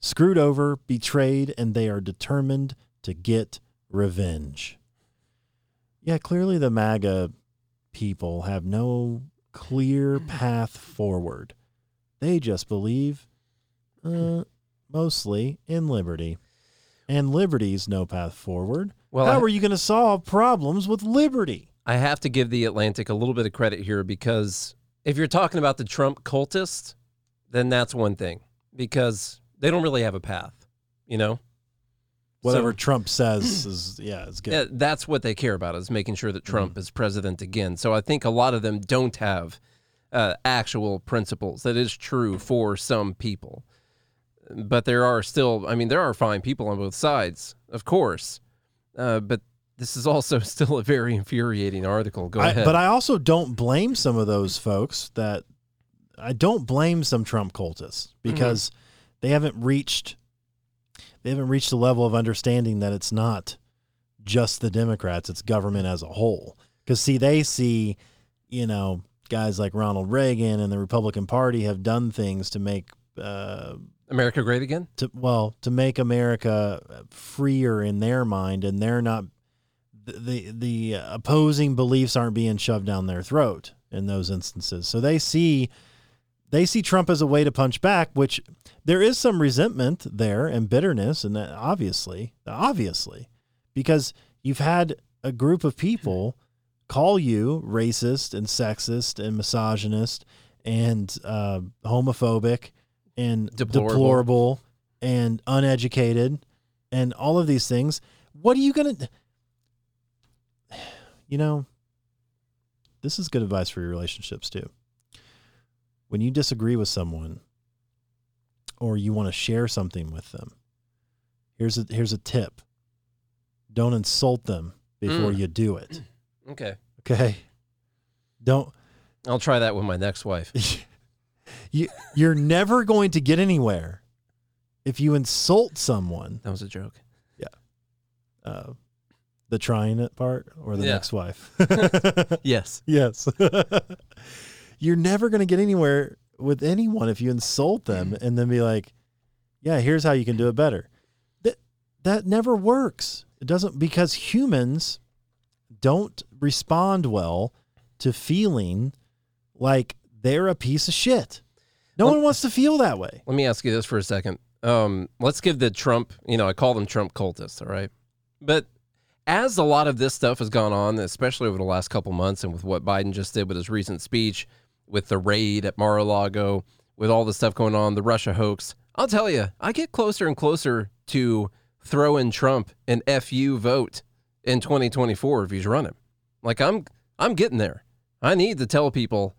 [SPEAKER 3] screwed over, betrayed, and they are determined to get revenge. Yeah, clearly the MAGA people have no clear path forward. They just believe, uh, mostly in liberty. And liberty's no path forward.
[SPEAKER 2] Well,
[SPEAKER 3] How
[SPEAKER 2] I-
[SPEAKER 3] are you going to solve problems with liberty?
[SPEAKER 2] I have to give the Atlantic a little bit of credit here because if you're talking about the Trump cultists, then that's one thing because they don't really have a path, you know?
[SPEAKER 3] Whatever
[SPEAKER 2] So-
[SPEAKER 3] Trump says is, yeah, it's good.
[SPEAKER 2] Yeah, that's what they care about is making sure that
[SPEAKER 3] Mm-hmm.
[SPEAKER 2] Trump is president again. So I think a lot of them don't have uh, actual principles. That is true for some people, but there are still. I mean, there are fine people on both sides, of course, uh, but this is also still a very infuriating article. Go
[SPEAKER 3] I-
[SPEAKER 2] ahead.
[SPEAKER 3] but I also don't blame some of those folks that I don't blame some Trump cultists because they haven't reached they haven't reached the level of understanding that it's not just the Democrats, it's government as a whole. Because see, they see, you know, guys like Ronald Reagan and the Republican Party have done things to make uh,
[SPEAKER 2] America great again?
[SPEAKER 3] to well to make America freer in their mind, and they're not the the, the opposing beliefs aren't being shoved down their throat in those instances. So they see they see Trump as a way to punch back, which there is some resentment there and bitterness, and that obviously, obviously, because you've had a group of people call you racist and sexist and misogynist and uh, homophobic and
[SPEAKER 2] Deplorable.
[SPEAKER 3] deplorable and uneducated and all of these things. What are you going to You know, this is good advice for your relationships too. When you disagree with someone or you want to share something with them, here's a here's a tip. Don't insult them before
[SPEAKER 2] Mm.
[SPEAKER 3] you do it.
[SPEAKER 2] Okay.
[SPEAKER 3] Okay? Don't
[SPEAKER 2] I'll try that with my next wife.
[SPEAKER 3] you you're never going to get anywhere if you insult someone.
[SPEAKER 2] That was a joke. Yeah.
[SPEAKER 3] Uh, the trying it part or the
[SPEAKER 2] Yeah.
[SPEAKER 3] next wife.
[SPEAKER 2] Yes.
[SPEAKER 3] yes. You're never going to get anywhere with anyone if you insult them and then be like, "Yeah, here's how you can do it better." That that never works. It doesn't because humans don't respond well to feeling like they're a piece of shit. No
[SPEAKER 2] Well-
[SPEAKER 3] one wants to feel that way.
[SPEAKER 2] Let me ask you this for a second. Um, let's give the Trump, you know, I call them Trump cultists, all right? But as a lot of this stuff has gone on, especially over the last couple months, and with what Biden just did with his recent speech, with the raid at Mar-a-Lago, with all the stuff going on, the Russia hoax, I'll tell you, I get closer and closer to throwing Trump an FU vote in 2024 if he's running. Like I'm, I'm getting there. I need to tell people,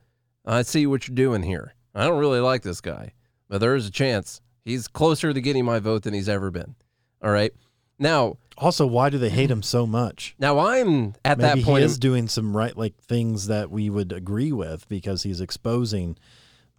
[SPEAKER 2] I see what you're doing here. I don't really like this guy but there is a chance he's closer to getting my vote than he's ever been. All right. Now,
[SPEAKER 3] Also, why do they hate mm-hmm. him so much?
[SPEAKER 2] now I'm at
[SPEAKER 3] Maybe
[SPEAKER 2] that point.
[SPEAKER 3] he is doing some right like things that we would agree with because he's exposing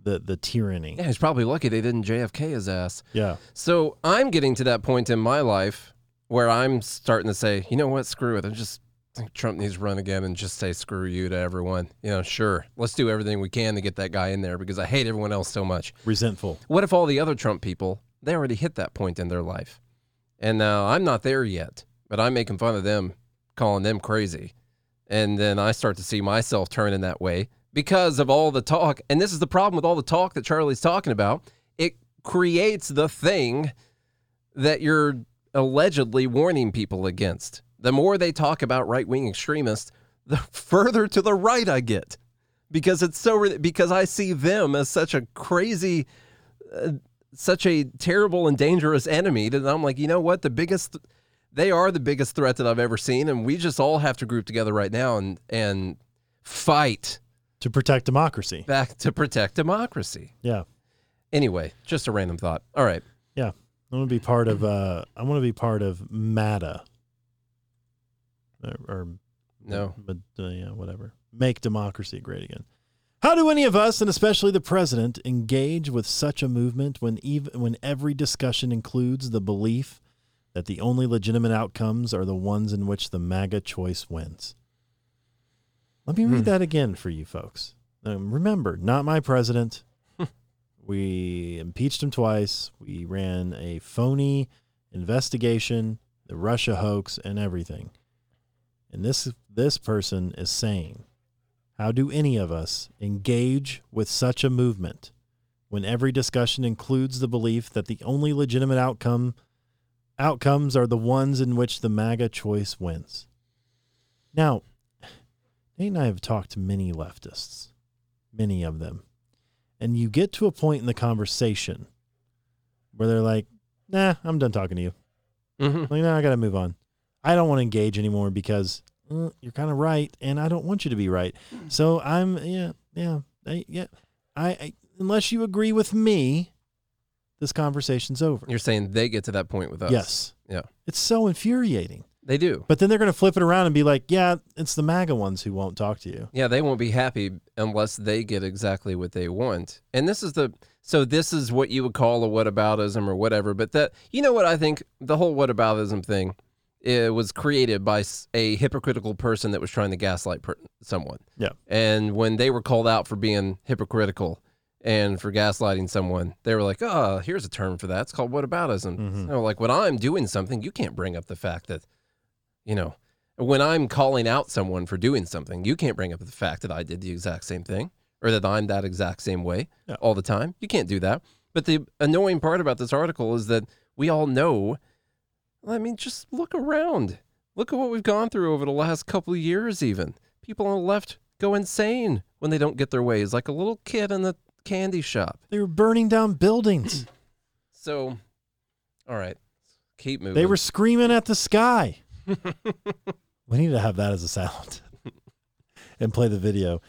[SPEAKER 3] the the tyranny.
[SPEAKER 2] yeah, he's probably lucky they didn't JFK his ass.
[SPEAKER 3] Yeah.
[SPEAKER 2] So I'm getting to that point in my life where I'm starting to say, you know what, screw it. I just think Trump needs to run again and just say screw you to everyone. You know, sure, let's do everything we can to get that guy in there because I hate everyone else so much.
[SPEAKER 3] Resentful.
[SPEAKER 2] What if all the other Trump people, they already hit that point in their life? And now I'm not there yet, but I'm making fun of them, calling them crazy. And then I start to see myself turning that way because of all the talk. And this is the problem with all the talk that Charlie's talking about. It creates the thing that you're allegedly warning people against. The more they talk about right wing extremists, the further to the right I get because it's so because I see them as such a crazy uh, such a terrible and dangerous enemy that I'm like, you know what? The biggest they are the biggest threat that I've ever seen and we just all have to group together right now and and fight
[SPEAKER 3] To protect democracy.
[SPEAKER 2] back to protect democracy.
[SPEAKER 3] Yeah.
[SPEAKER 2] Anyway, just a random thought. All right.
[SPEAKER 3] Yeah. I want to be part of uh I want to be part of MATA. Or, or
[SPEAKER 2] No.
[SPEAKER 3] but uh, yeah, whatever. Make democracy great again. How do any of us, and especially the president, engage with such a movement when even when every discussion includes the belief that the only legitimate outcomes are the ones in which the MAGA choice wins? Let me read
[SPEAKER 2] Hmm.
[SPEAKER 3] that again for you folks. Um, remember, not my president. we impeached him twice. We ran a phony investigation, the Russia hoax, and everything. And this this person is saying, how do any of us engage with such a movement when every discussion includes the belief that the only legitimate outcome outcomes are the ones in which the MAGA choice wins? Now, Nate and I have talked to many leftists, many of them. And you get to a point in the conversation where they're like, nah, I'm done talking to you.
[SPEAKER 2] Mm-hmm.
[SPEAKER 3] Like, no, I got to move on. I don't want to engage anymore because uh, you're kind of right, and I don't want you to be right. So I'm, yeah, yeah, I, yeah. I, I unless you agree with me, this conversation's over.
[SPEAKER 2] You're saying they get to that point with us.
[SPEAKER 3] Yes.
[SPEAKER 2] Yeah.
[SPEAKER 3] It's so infuriating.
[SPEAKER 2] They do.
[SPEAKER 3] But then they're going to flip it around and be like, yeah, it's the MAGA ones who won't talk to you.
[SPEAKER 2] Yeah, they won't be happy unless they get exactly what they want. And this is the so this is what you would call a whataboutism or whatever. But that you know what I think the whole whataboutism thing it was created by a hypocritical person that was trying to gaslight per- someone.
[SPEAKER 3] Yeah.
[SPEAKER 2] And when they were called out for being hypocritical and for gaslighting someone, they were like, "Oh, here's a term for that. It's called whataboutism."
[SPEAKER 3] Mhm.
[SPEAKER 2] So, like when I'm doing something, you can't bring up the fact that, you know, when I'm calling out someone for doing something, you can't bring up the fact that I did the exact same thing or that I'm that exact same way
[SPEAKER 3] Yeah.
[SPEAKER 2] all the time. You can't do that. But the annoying part about this article is that we all know. I mean, just look around. Look at what we've gone through over the last couple of years, even. People on the left go insane when they don't get their ways, like a little kid in the candy shop.
[SPEAKER 3] They were burning down buildings.
[SPEAKER 2] So All right. Keep moving.
[SPEAKER 3] They were screaming at the sky. we need to have that as a sound and play the video.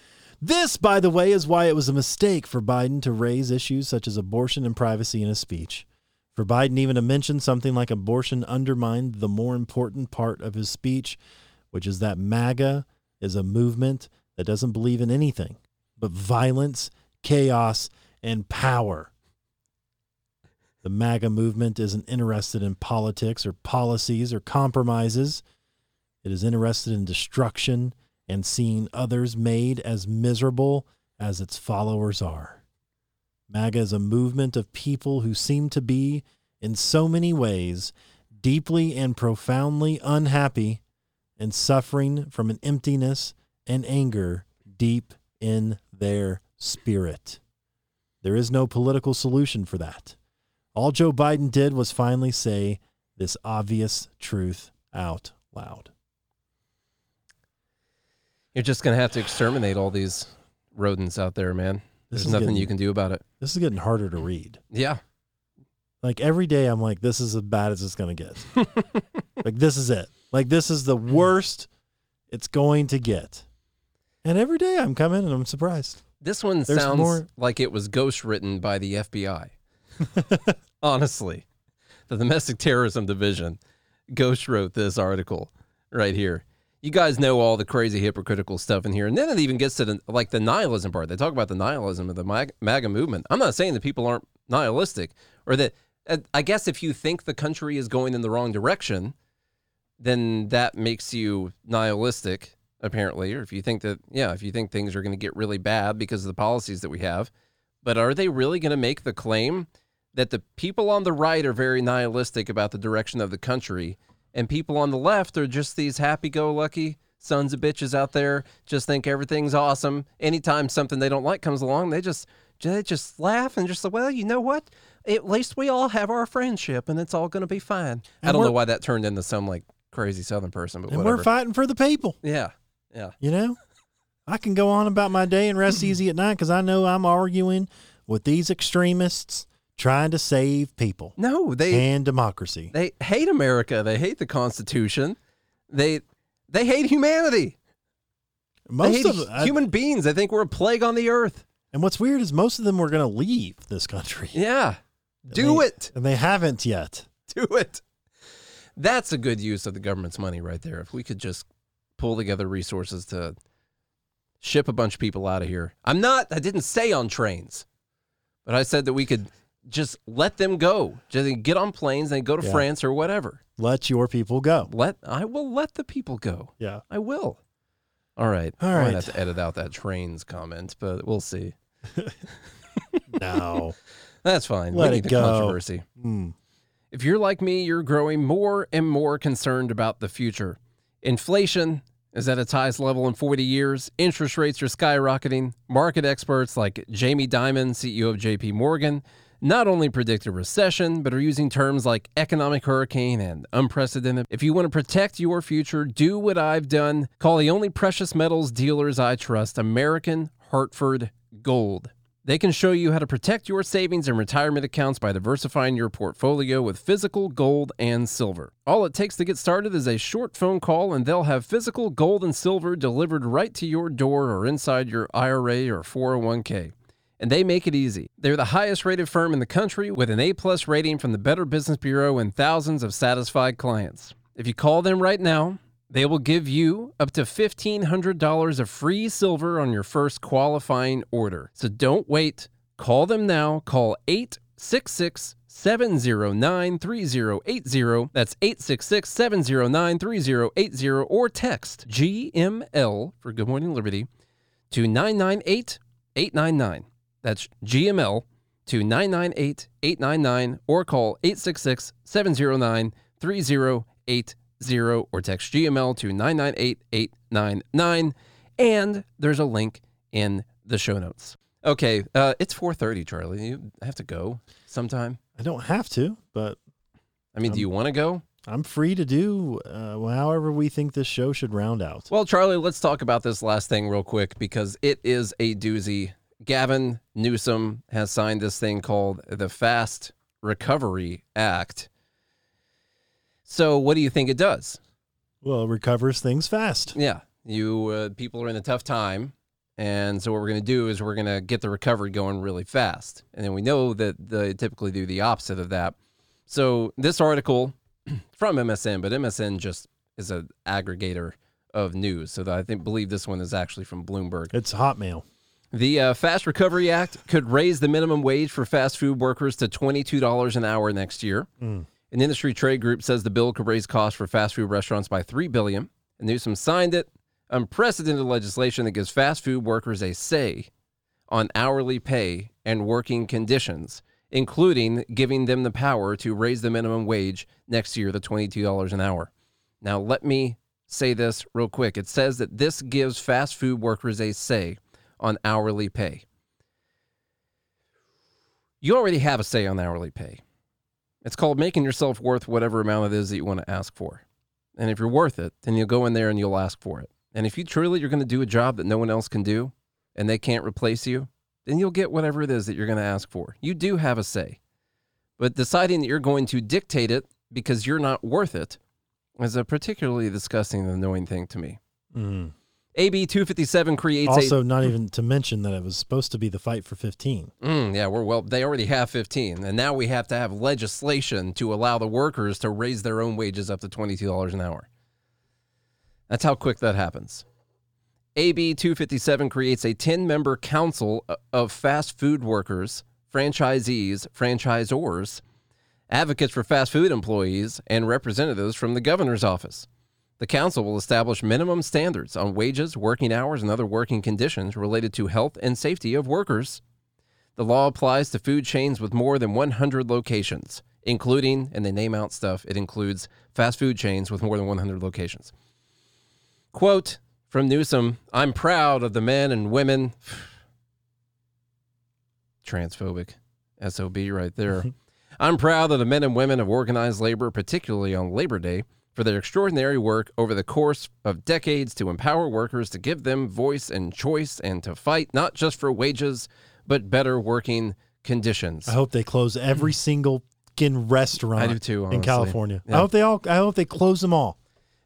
[SPEAKER 3] This, by the way, is why it was a mistake for Biden to raise issues such as abortion and privacy in his speech. For Biden even to mention something like abortion undermined the more important part of his speech, which is that MAGA is a movement that doesn't believe in anything but violence, chaos, and power. The MAGA movement isn't interested in politics or policies or compromises. It is interested in destruction and seeing others made as miserable as its followers are. MAGA is a movement of people who seem to be, in so many ways, deeply and profoundly unhappy and suffering from an emptiness and anger deep in their spirit. There is no political solution for that. All Joe Biden did was finally say this obvious truth out loud.
[SPEAKER 2] You're just going to have to exterminate all these rodents out there, man.
[SPEAKER 3] This
[SPEAKER 2] There's nothing
[SPEAKER 3] getting-
[SPEAKER 2] you can do about it.
[SPEAKER 3] This is getting harder to read.
[SPEAKER 2] Yeah.
[SPEAKER 3] Like every day, I'm like, this is as bad as it's going to get. like, this is it. Like, this is the worst it's going to get. And every day I'm coming and I'm surprised.
[SPEAKER 2] This one
[SPEAKER 3] There's
[SPEAKER 2] sounds
[SPEAKER 3] more-
[SPEAKER 2] like it was ghost written by the FBI. Honestly, the Domestic Terrorism Division ghost wrote this article right here. You guys know all the crazy hypocritical stuff in here, and then it even gets to the like the nihilism part. They talk about the nihilism of the MAGA movement. I'm not saying that people aren't nihilistic, or that uh, I guess if you think the country is going in the wrong direction, then that makes you nihilistic, apparently. Or if you think that, yeah, if you think things are going to get really bad because of the policies that we have. But are they really going to make the claim that the people on the right are very nihilistic about the direction of the country, and people on the left are just these happy go lucky sons of bitches out there, just think everything's awesome. Anytime something they don't like comes along, they just they just laugh and just say, well, you know what? At least we all have our friendship, and it's all going to be fine. I don't know why that turned into some like crazy Southern person, but
[SPEAKER 3] And
[SPEAKER 2] whatever.
[SPEAKER 3] we're fighting for the people,
[SPEAKER 2] yeah, yeah.
[SPEAKER 3] you know? I can go on about my day and rest easy at night because I know I'm arguing with these extremists trying to save people
[SPEAKER 2] No, they
[SPEAKER 3] and democracy.
[SPEAKER 2] they hate America. They hate the Constitution. They they hate humanity. They
[SPEAKER 3] Most
[SPEAKER 2] hate
[SPEAKER 3] of I-
[SPEAKER 2] human beings. They think we're a plague on the earth.
[SPEAKER 3] and what's weird is most of them were going to leave this country.
[SPEAKER 2] Yeah, do
[SPEAKER 3] they-
[SPEAKER 2] it.
[SPEAKER 3] And they haven't yet.
[SPEAKER 2] Do it. That's a good use of the government's money right there. If we could just pull together resources to ship a bunch of people out of here. I'm not, I didn't say on trains, but I said that we could just let them go. Just get on planes and go to
[SPEAKER 3] Yeah.
[SPEAKER 2] France or whatever.
[SPEAKER 3] Let your people go.
[SPEAKER 2] Let I will let the people go.
[SPEAKER 3] Yeah.
[SPEAKER 2] I will. All right.
[SPEAKER 3] All
[SPEAKER 2] I might have to edit out that trains comment, but we'll see.
[SPEAKER 3] No.
[SPEAKER 2] That's fine.
[SPEAKER 3] Let
[SPEAKER 2] we
[SPEAKER 3] it go.
[SPEAKER 2] controversy.
[SPEAKER 3] Hmm.
[SPEAKER 2] If you're like me, you're growing more and more concerned about the future. Inflation is at its highest level in 40 years. Interest rates are skyrocketing. Market experts like Jamie Dimon, CEO of JP Morgan, not only predict a recession, but are using terms like economic hurricane and unprecedented. If you want to protect your future, do what I've done. Call the only precious metals dealers I trust, American Hartford Gold. They can show you how to protect your savings and retirement accounts by diversifying your portfolio with physical gold and silver. All it takes to get started is a short phone call, and they'll have physical gold and silver delivered right to your door or inside your IRA or 401k. And they make it easy. They're the highest rated firm in the country with an A plus rating from the Better Business Bureau and thousands of satisfied clients. If you call them right now, they will give you up to $1,500 of free silver on your first qualifying order. So don't wait. Call them now. Call 866 709 3080. That's 866 709 3080 or text GML for Good Morning Liberty to 998 899. That's GML to 998 899 or call 866 709 3080 or text GML to 998 899. And there's a link in the show notes. Okay, uh, it's 4:30, Charlie. You have to go sometime.
[SPEAKER 3] I don't have to, but
[SPEAKER 2] I mean, do you want to go?
[SPEAKER 3] I'm free to do uh, however we think this show should round out.
[SPEAKER 2] Well, Charlie, let's talk about this last thing real quick because it is a doozy. Gavin Newsom has signed this thing called the Fast Recovery Act. So, what do you think it does?
[SPEAKER 3] Well, it recovers things fast.
[SPEAKER 2] Yeah, you uh, people are in a tough time, and so what we're going to do is we're going to get the recovery going really fast, and then we know that they typically do the opposite of that. So this article from MSN, but MSN just is an aggregator of news. So I think believe this one is actually from Bloomberg.
[SPEAKER 3] It's Hotmail.
[SPEAKER 2] The uh, Fast Recovery Act could raise the minimum wage for fast food workers to $22 an hour next year.
[SPEAKER 3] Mm.
[SPEAKER 2] An industry trade group says the bill could raise costs for fast food restaurants by 3 billion. And Newsom signed it. Unprecedented legislation that gives fast food workers a say on hourly pay and working conditions, including giving them the power to raise the minimum wage next year to $22 an hour. Now, let me say this real quick. It says that this gives fast food workers a say on hourly pay. You already have a say on hourly pay. It's called making yourself worth whatever amount it is that you want to ask for. And if you're worth it, then you'll go in there and you'll ask for it. And if you truly you're going to do a job that no one else can do and they can't replace you, then you'll get whatever it is that you're going to ask for. You do have a say. But deciding that you're going to dictate it because you're not worth it is a particularly disgusting and annoying thing to me.
[SPEAKER 3] Mm.
[SPEAKER 2] AB 257 creates
[SPEAKER 3] Also, not even to mention that it was supposed to be the fight for 15.
[SPEAKER 2] Mm, yeah, we're well, they already have 15. And now we have to have legislation to allow the workers to raise their own wages up to $22 an hour. That's how quick that happens. AB 257 creates a 10 member council of fast food workers, franchisees, franchisors, advocates for fast food employees, and representatives from the governor's office. The council will establish minimum standards on wages, working hours, and other working conditions related to health and safety of workers. The law applies to food chains with more than 100 locations, including, and they name out stuff, it includes fast food chains with more than 100 locations. Quote from Newsom I'm proud of the men and women. Transphobic SOB right there. I'm proud of the men and women of organized labor, particularly on Labor Day, for their extraordinary work over the course of decades to empower workers to give them voice and choice and to fight not just for wages, but better working conditions.
[SPEAKER 3] I hope they close every hmm. single fucking restaurant
[SPEAKER 2] I do too,
[SPEAKER 3] in. California.
[SPEAKER 2] Yeah.
[SPEAKER 3] I hope they all. I hope they close them all.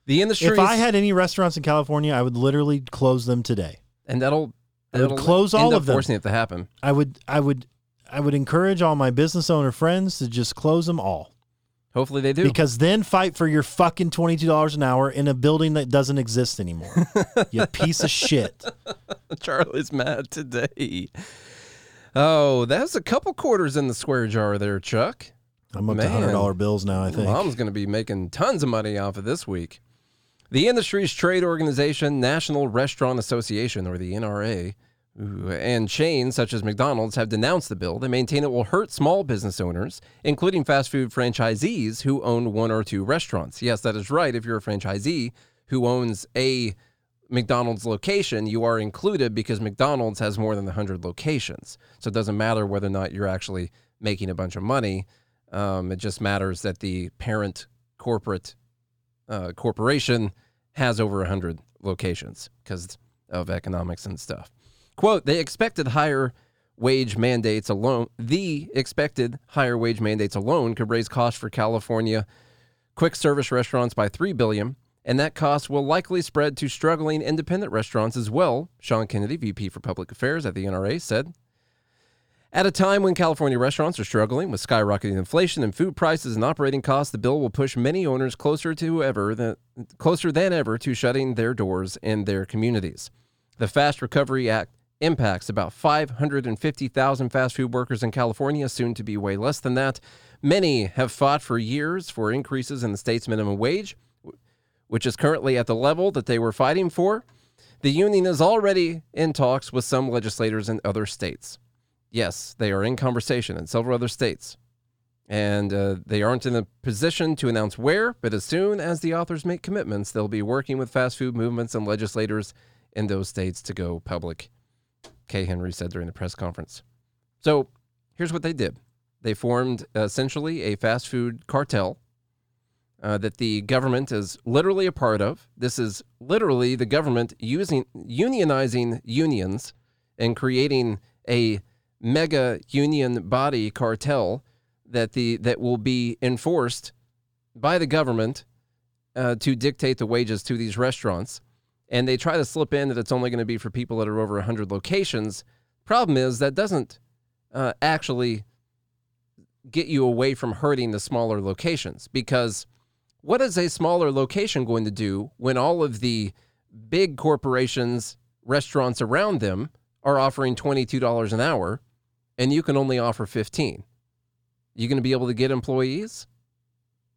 [SPEAKER 2] The industry,
[SPEAKER 3] If I had any restaurants in California, I would literally close them today.
[SPEAKER 2] and that'll,
[SPEAKER 3] I would close all of them.
[SPEAKER 2] forcing it to happen.
[SPEAKER 3] I would. I would. I would encourage all my business owner friends to just close them all.
[SPEAKER 2] Hopefully they do.
[SPEAKER 3] Because then fight for your fucking twenty two dollars an hour in a building that doesn't exist anymore. you piece of shit.
[SPEAKER 2] Charlie's mad today. Oh, that's a couple quarters in the square jar there, Chuck.
[SPEAKER 3] I'm up to
[SPEAKER 2] Man.
[SPEAKER 3] hundred dollar bills now. I think.
[SPEAKER 2] Mom's going to be making tons of money off of this week. The industry's trade organization, National Restaurant Association, or the NRA, and chains such as McDonald's have denounced the bill. They maintain it will hurt small business owners, including fast food franchisees who own one or two restaurants. Yes, that is right. If you're a franchisee who owns a McDonald's location, you are included because McDonald's has more than 100 locations. So it doesn't matter whether or not you're actually making a bunch of money. Um, it just matters that the parent corporate uh, corporation has over 100 locations because of economics and stuff. Quote, they expected higher wage mandates alone, the expected higher wage mandates alone could raise costs for California quick service restaurants by 3 billion and that cost will likely spread to struggling independent restaurants as well, Sean Kennedy, VP for Public Affairs at the NRA said. At a time when California restaurants are struggling with skyrocketing inflation and food prices and operating costs, the bill will push many owners closer to ever than, closer than ever to shutting their doors in their communities. The Fast Recovery Act impacts about 550,000 fast food workers in California, soon to be way less than that. Many have fought for years for increases in the state's minimum wage, which is currently at the level that they were fighting for. The union is already in talks with some legislators in other states. Yes, they are in conversation in several other states. And uh, they aren't in a position to announce where, but as soon as the authors make commitments, they'll be working with fast food movements and legislators in those states to go public, Kay Henry said during the press conference. So here's what they did they formed essentially a fast food cartel uh, that the government is literally a part of. This is literally the government using unionizing unions and creating a mega union body cartel that the that will be enforced by the government uh, to dictate the wages to these restaurants. And they try to slip in that it's only going to be for people that are over 100 locations. Problem is, that doesn't uh, actually get you away from hurting the smaller locations because what is a smaller location going to do when all of the big corporations, restaurants around them are offering $22 an hour and you can only offer 15? You going to be able to get employees?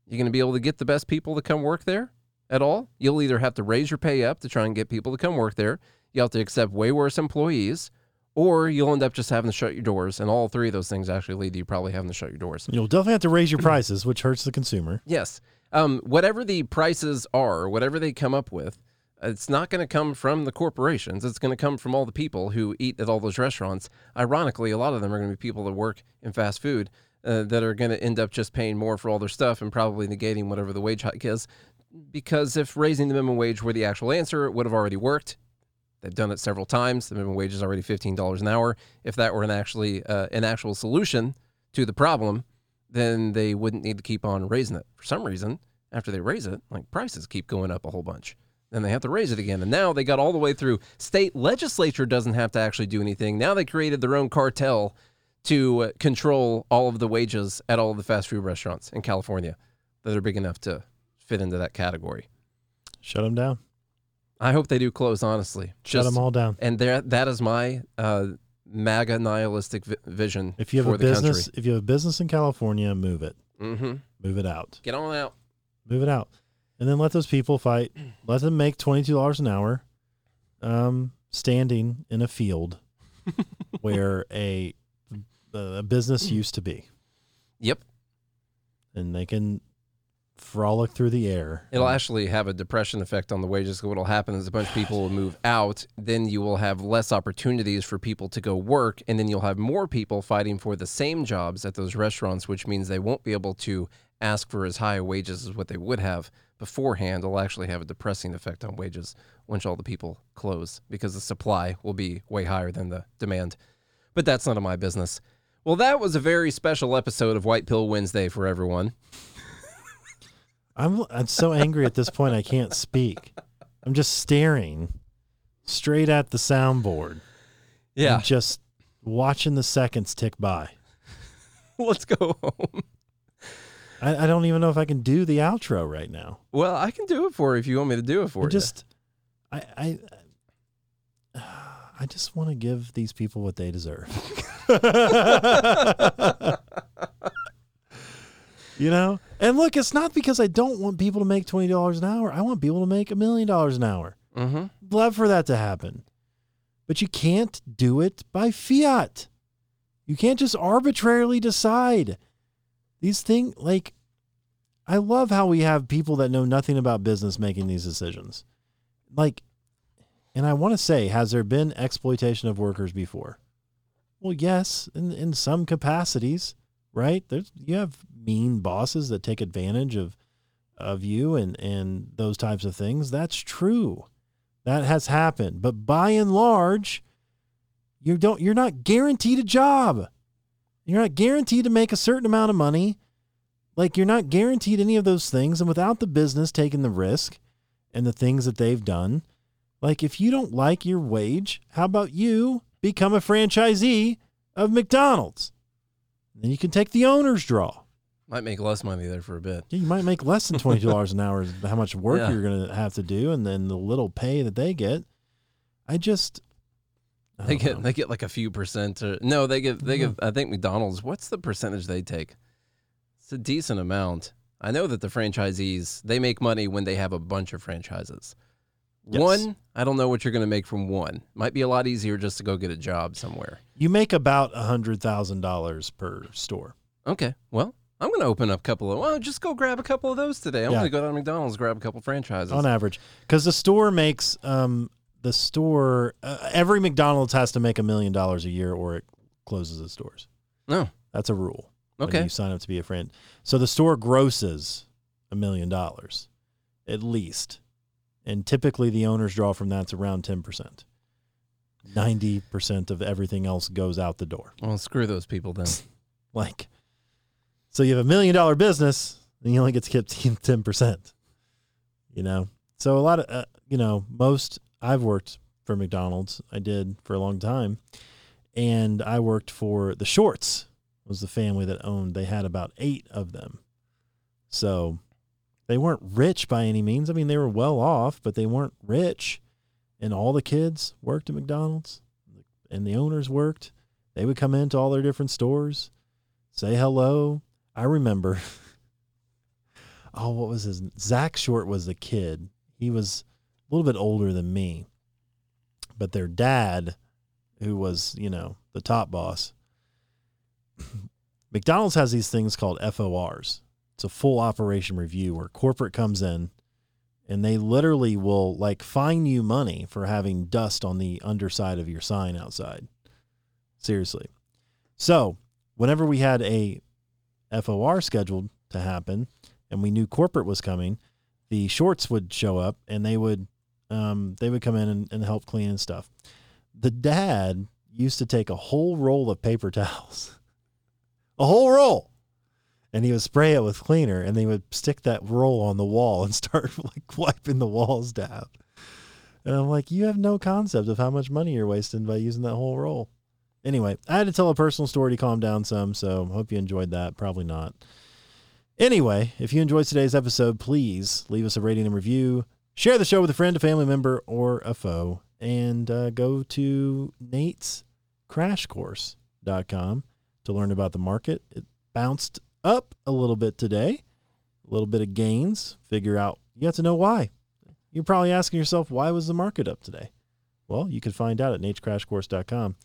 [SPEAKER 2] You going to be able to get the best people to come work there at all? You'll either have to raise your pay up to try and get people to come work there. you'll have to accept way worse employees, or you'll end up just having to shut your doors. And all three of those things actually lead to you probably having to shut your doors.
[SPEAKER 3] You'll definitely have to raise your prices, which hurts the consumer.
[SPEAKER 2] Yes. Um, whatever the prices are, whatever they come up with, it's not going to come from the corporations. It's going to come from all the people who eat at all those restaurants. Ironically, a lot of them are going to be people that work in fast food uh, that are going to end up just paying more for all their stuff and probably negating whatever the wage hike is. Because if raising the minimum wage were the actual answer, it would have already worked. They've done it several times. The minimum wage is already fifteen dollars an hour. If that were an actually uh, an actual solution to the problem, then they wouldn't need to keep on raising it. For some reason, after they raise it, like prices keep going up a whole bunch. Then they have to raise it again. And now they got all the way through. State legislature doesn't have to actually do anything. Now they created their own cartel to control all of the wages at all of the fast food restaurants in California that are big enough to fit into that category.
[SPEAKER 3] Shut them down.
[SPEAKER 2] I hope they do close, honestly.
[SPEAKER 3] Shut them all down.
[SPEAKER 2] And there, that is my uh, MAGA nihilistic vi- vision
[SPEAKER 3] If you have
[SPEAKER 2] for
[SPEAKER 3] a
[SPEAKER 2] the
[SPEAKER 3] business,
[SPEAKER 2] country.
[SPEAKER 3] if you have a business in California, move it.
[SPEAKER 2] Mm-hmm.
[SPEAKER 3] Move it out.
[SPEAKER 2] Get on out.
[SPEAKER 3] Move it out. And then let those people fight. Let them make twenty two dollars an hour, um, standing in a field where a a business used to be,
[SPEAKER 2] Yep.
[SPEAKER 3] and they can frolic through the air.
[SPEAKER 2] It'll um, actually have a depression effect on the wages. What'll happen is a bunch of people will move out. Then you will have less opportunities for people to go work, and then you'll have more people fighting for the same jobs at those restaurants, which means they won't be able to ask for as high wages as what they would have beforehand. It'll actually have a depressing effect on wages once all the people close because the supply will be way higher than the demand. But that's none of my business. Well, that was a very special episode of White Pill Wednesday for everyone.
[SPEAKER 3] I'm I'm so angry at this point I can't speak. I'm just staring straight at the soundboard. and just watching the seconds tick by.
[SPEAKER 2] Let's go home.
[SPEAKER 3] I, I don't even know if I can do the outro right now.
[SPEAKER 2] Well, I can do it for you if you want me to do it for
[SPEAKER 3] I
[SPEAKER 2] you.
[SPEAKER 3] just I I I just want to give these people what they deserve. you know? And look, it's not because I don't want people to make $20 an hour. I want people to make a million dollars an hour.
[SPEAKER 2] mm-hmm.
[SPEAKER 3] Love for that to happen. But you can't do it by fiat. You can't just arbitrarily decide. These things, like, I love how we have people that know nothing about business making these decisions. Like, and I want to say, has there been exploitation of workers before? Well, yes, in, in some capacities, right? There's you have mean bosses that take advantage of of you and and those types of things. That's true. That has happened. But by and large, you don't you're not guaranteed a job. You're not guaranteed to make a certain amount of money. Like you're not guaranteed any of those things and without the business taking the risk and the things that they've done, like if you don't like your wage, how about you become a franchisee of McDonald's? Then you can take the owner's draw.
[SPEAKER 2] Might make less money there for a bit.
[SPEAKER 3] Yeah, You might make less than twenty two dollars an hour. Is how much work
[SPEAKER 2] Yeah.
[SPEAKER 3] you're going to have to do, and then the little pay that they get. I just I
[SPEAKER 2] They get
[SPEAKER 3] know.
[SPEAKER 2] they get like a few percent. Or, no, they get they get. I think McDonald's. What's the percentage they take? It's a decent amount. I know that the franchisees they make money when they have a bunch of franchises.
[SPEAKER 3] Yes.
[SPEAKER 2] One, I don't know what you're going to make from one. Might be a lot easier just to go get a job somewhere.
[SPEAKER 3] you make about a hundred thousand dollars per store.
[SPEAKER 2] Okay, well, I'm going to open up a couple of. Well, just go grab a couple of those today. I'm
[SPEAKER 3] Yeah.
[SPEAKER 2] going to go down to McDonald's grab a couple franchises.
[SPEAKER 3] on average because the store makes um the store uh, every mcdonald's has to make a million dollars a year or it closes its doors
[SPEAKER 2] No.
[SPEAKER 3] that's a rule when
[SPEAKER 2] Okay.
[SPEAKER 3] you sign up to be a friend so the store grosses a million dollars at least and typically the owners draw from that's around 10% 90% of everything else goes out the door
[SPEAKER 2] Well, screw those people then.
[SPEAKER 3] like so you have a million dollar business and you only get to keep ten percent. You know, so a lot of uh, you know most I've worked for McDonald's. I did for a long time, and I worked for the Shorts. Was the family that owned? They had about eight of them, so they weren't rich by any means. I mean, they were well off, but they weren't rich. And all the kids worked at McDonald's, and the owners worked. They would come into all their different stores, say hello. I remember. oh, what was his? Zach Short was the kid. He was a little bit older than me, but their dad, who was you know the top boss. McDonald's has these things called FORs. It's a full operation review where corporate comes in and they literally will like fine you money for having dust on the underside of your sign outside. Seriously. So, whenever we had a FOR scheduled to happen and we knew corporate was coming, the shorts would show up and they would um, they would come in and, and help clean and stuff. The dad used to take a whole roll of paper towels, a whole roll, and he would spray it with cleaner and they would stick that roll on the wall and start like wiping the walls down. And I'm like, you have no concept of how much money you're wasting by using that whole roll. Anyway, I had to tell a personal story to calm down some, so hope you enjoyed that. Probably not. Anyway, if you enjoyed today's episode, please leave us a rating and review. Share the show with a friend, a family member, or a foe. And uh, go to Nate's crashcourse.com to learn about the market. It bounced up a little bit today, a little bit of gains. Figure out, you have to know why. You're probably asking yourself, why was the market up today? Well, you can find out at natescrashcourse.com.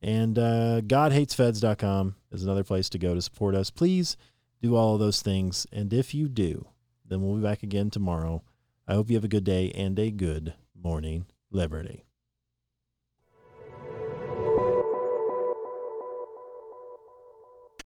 [SPEAKER 3] And uh, GodHatesFeds.com is another place to go to support us. Please do all of those things. And if you do, then we'll be back again tomorrow. I hope you have a good day and a good morning, Liberty.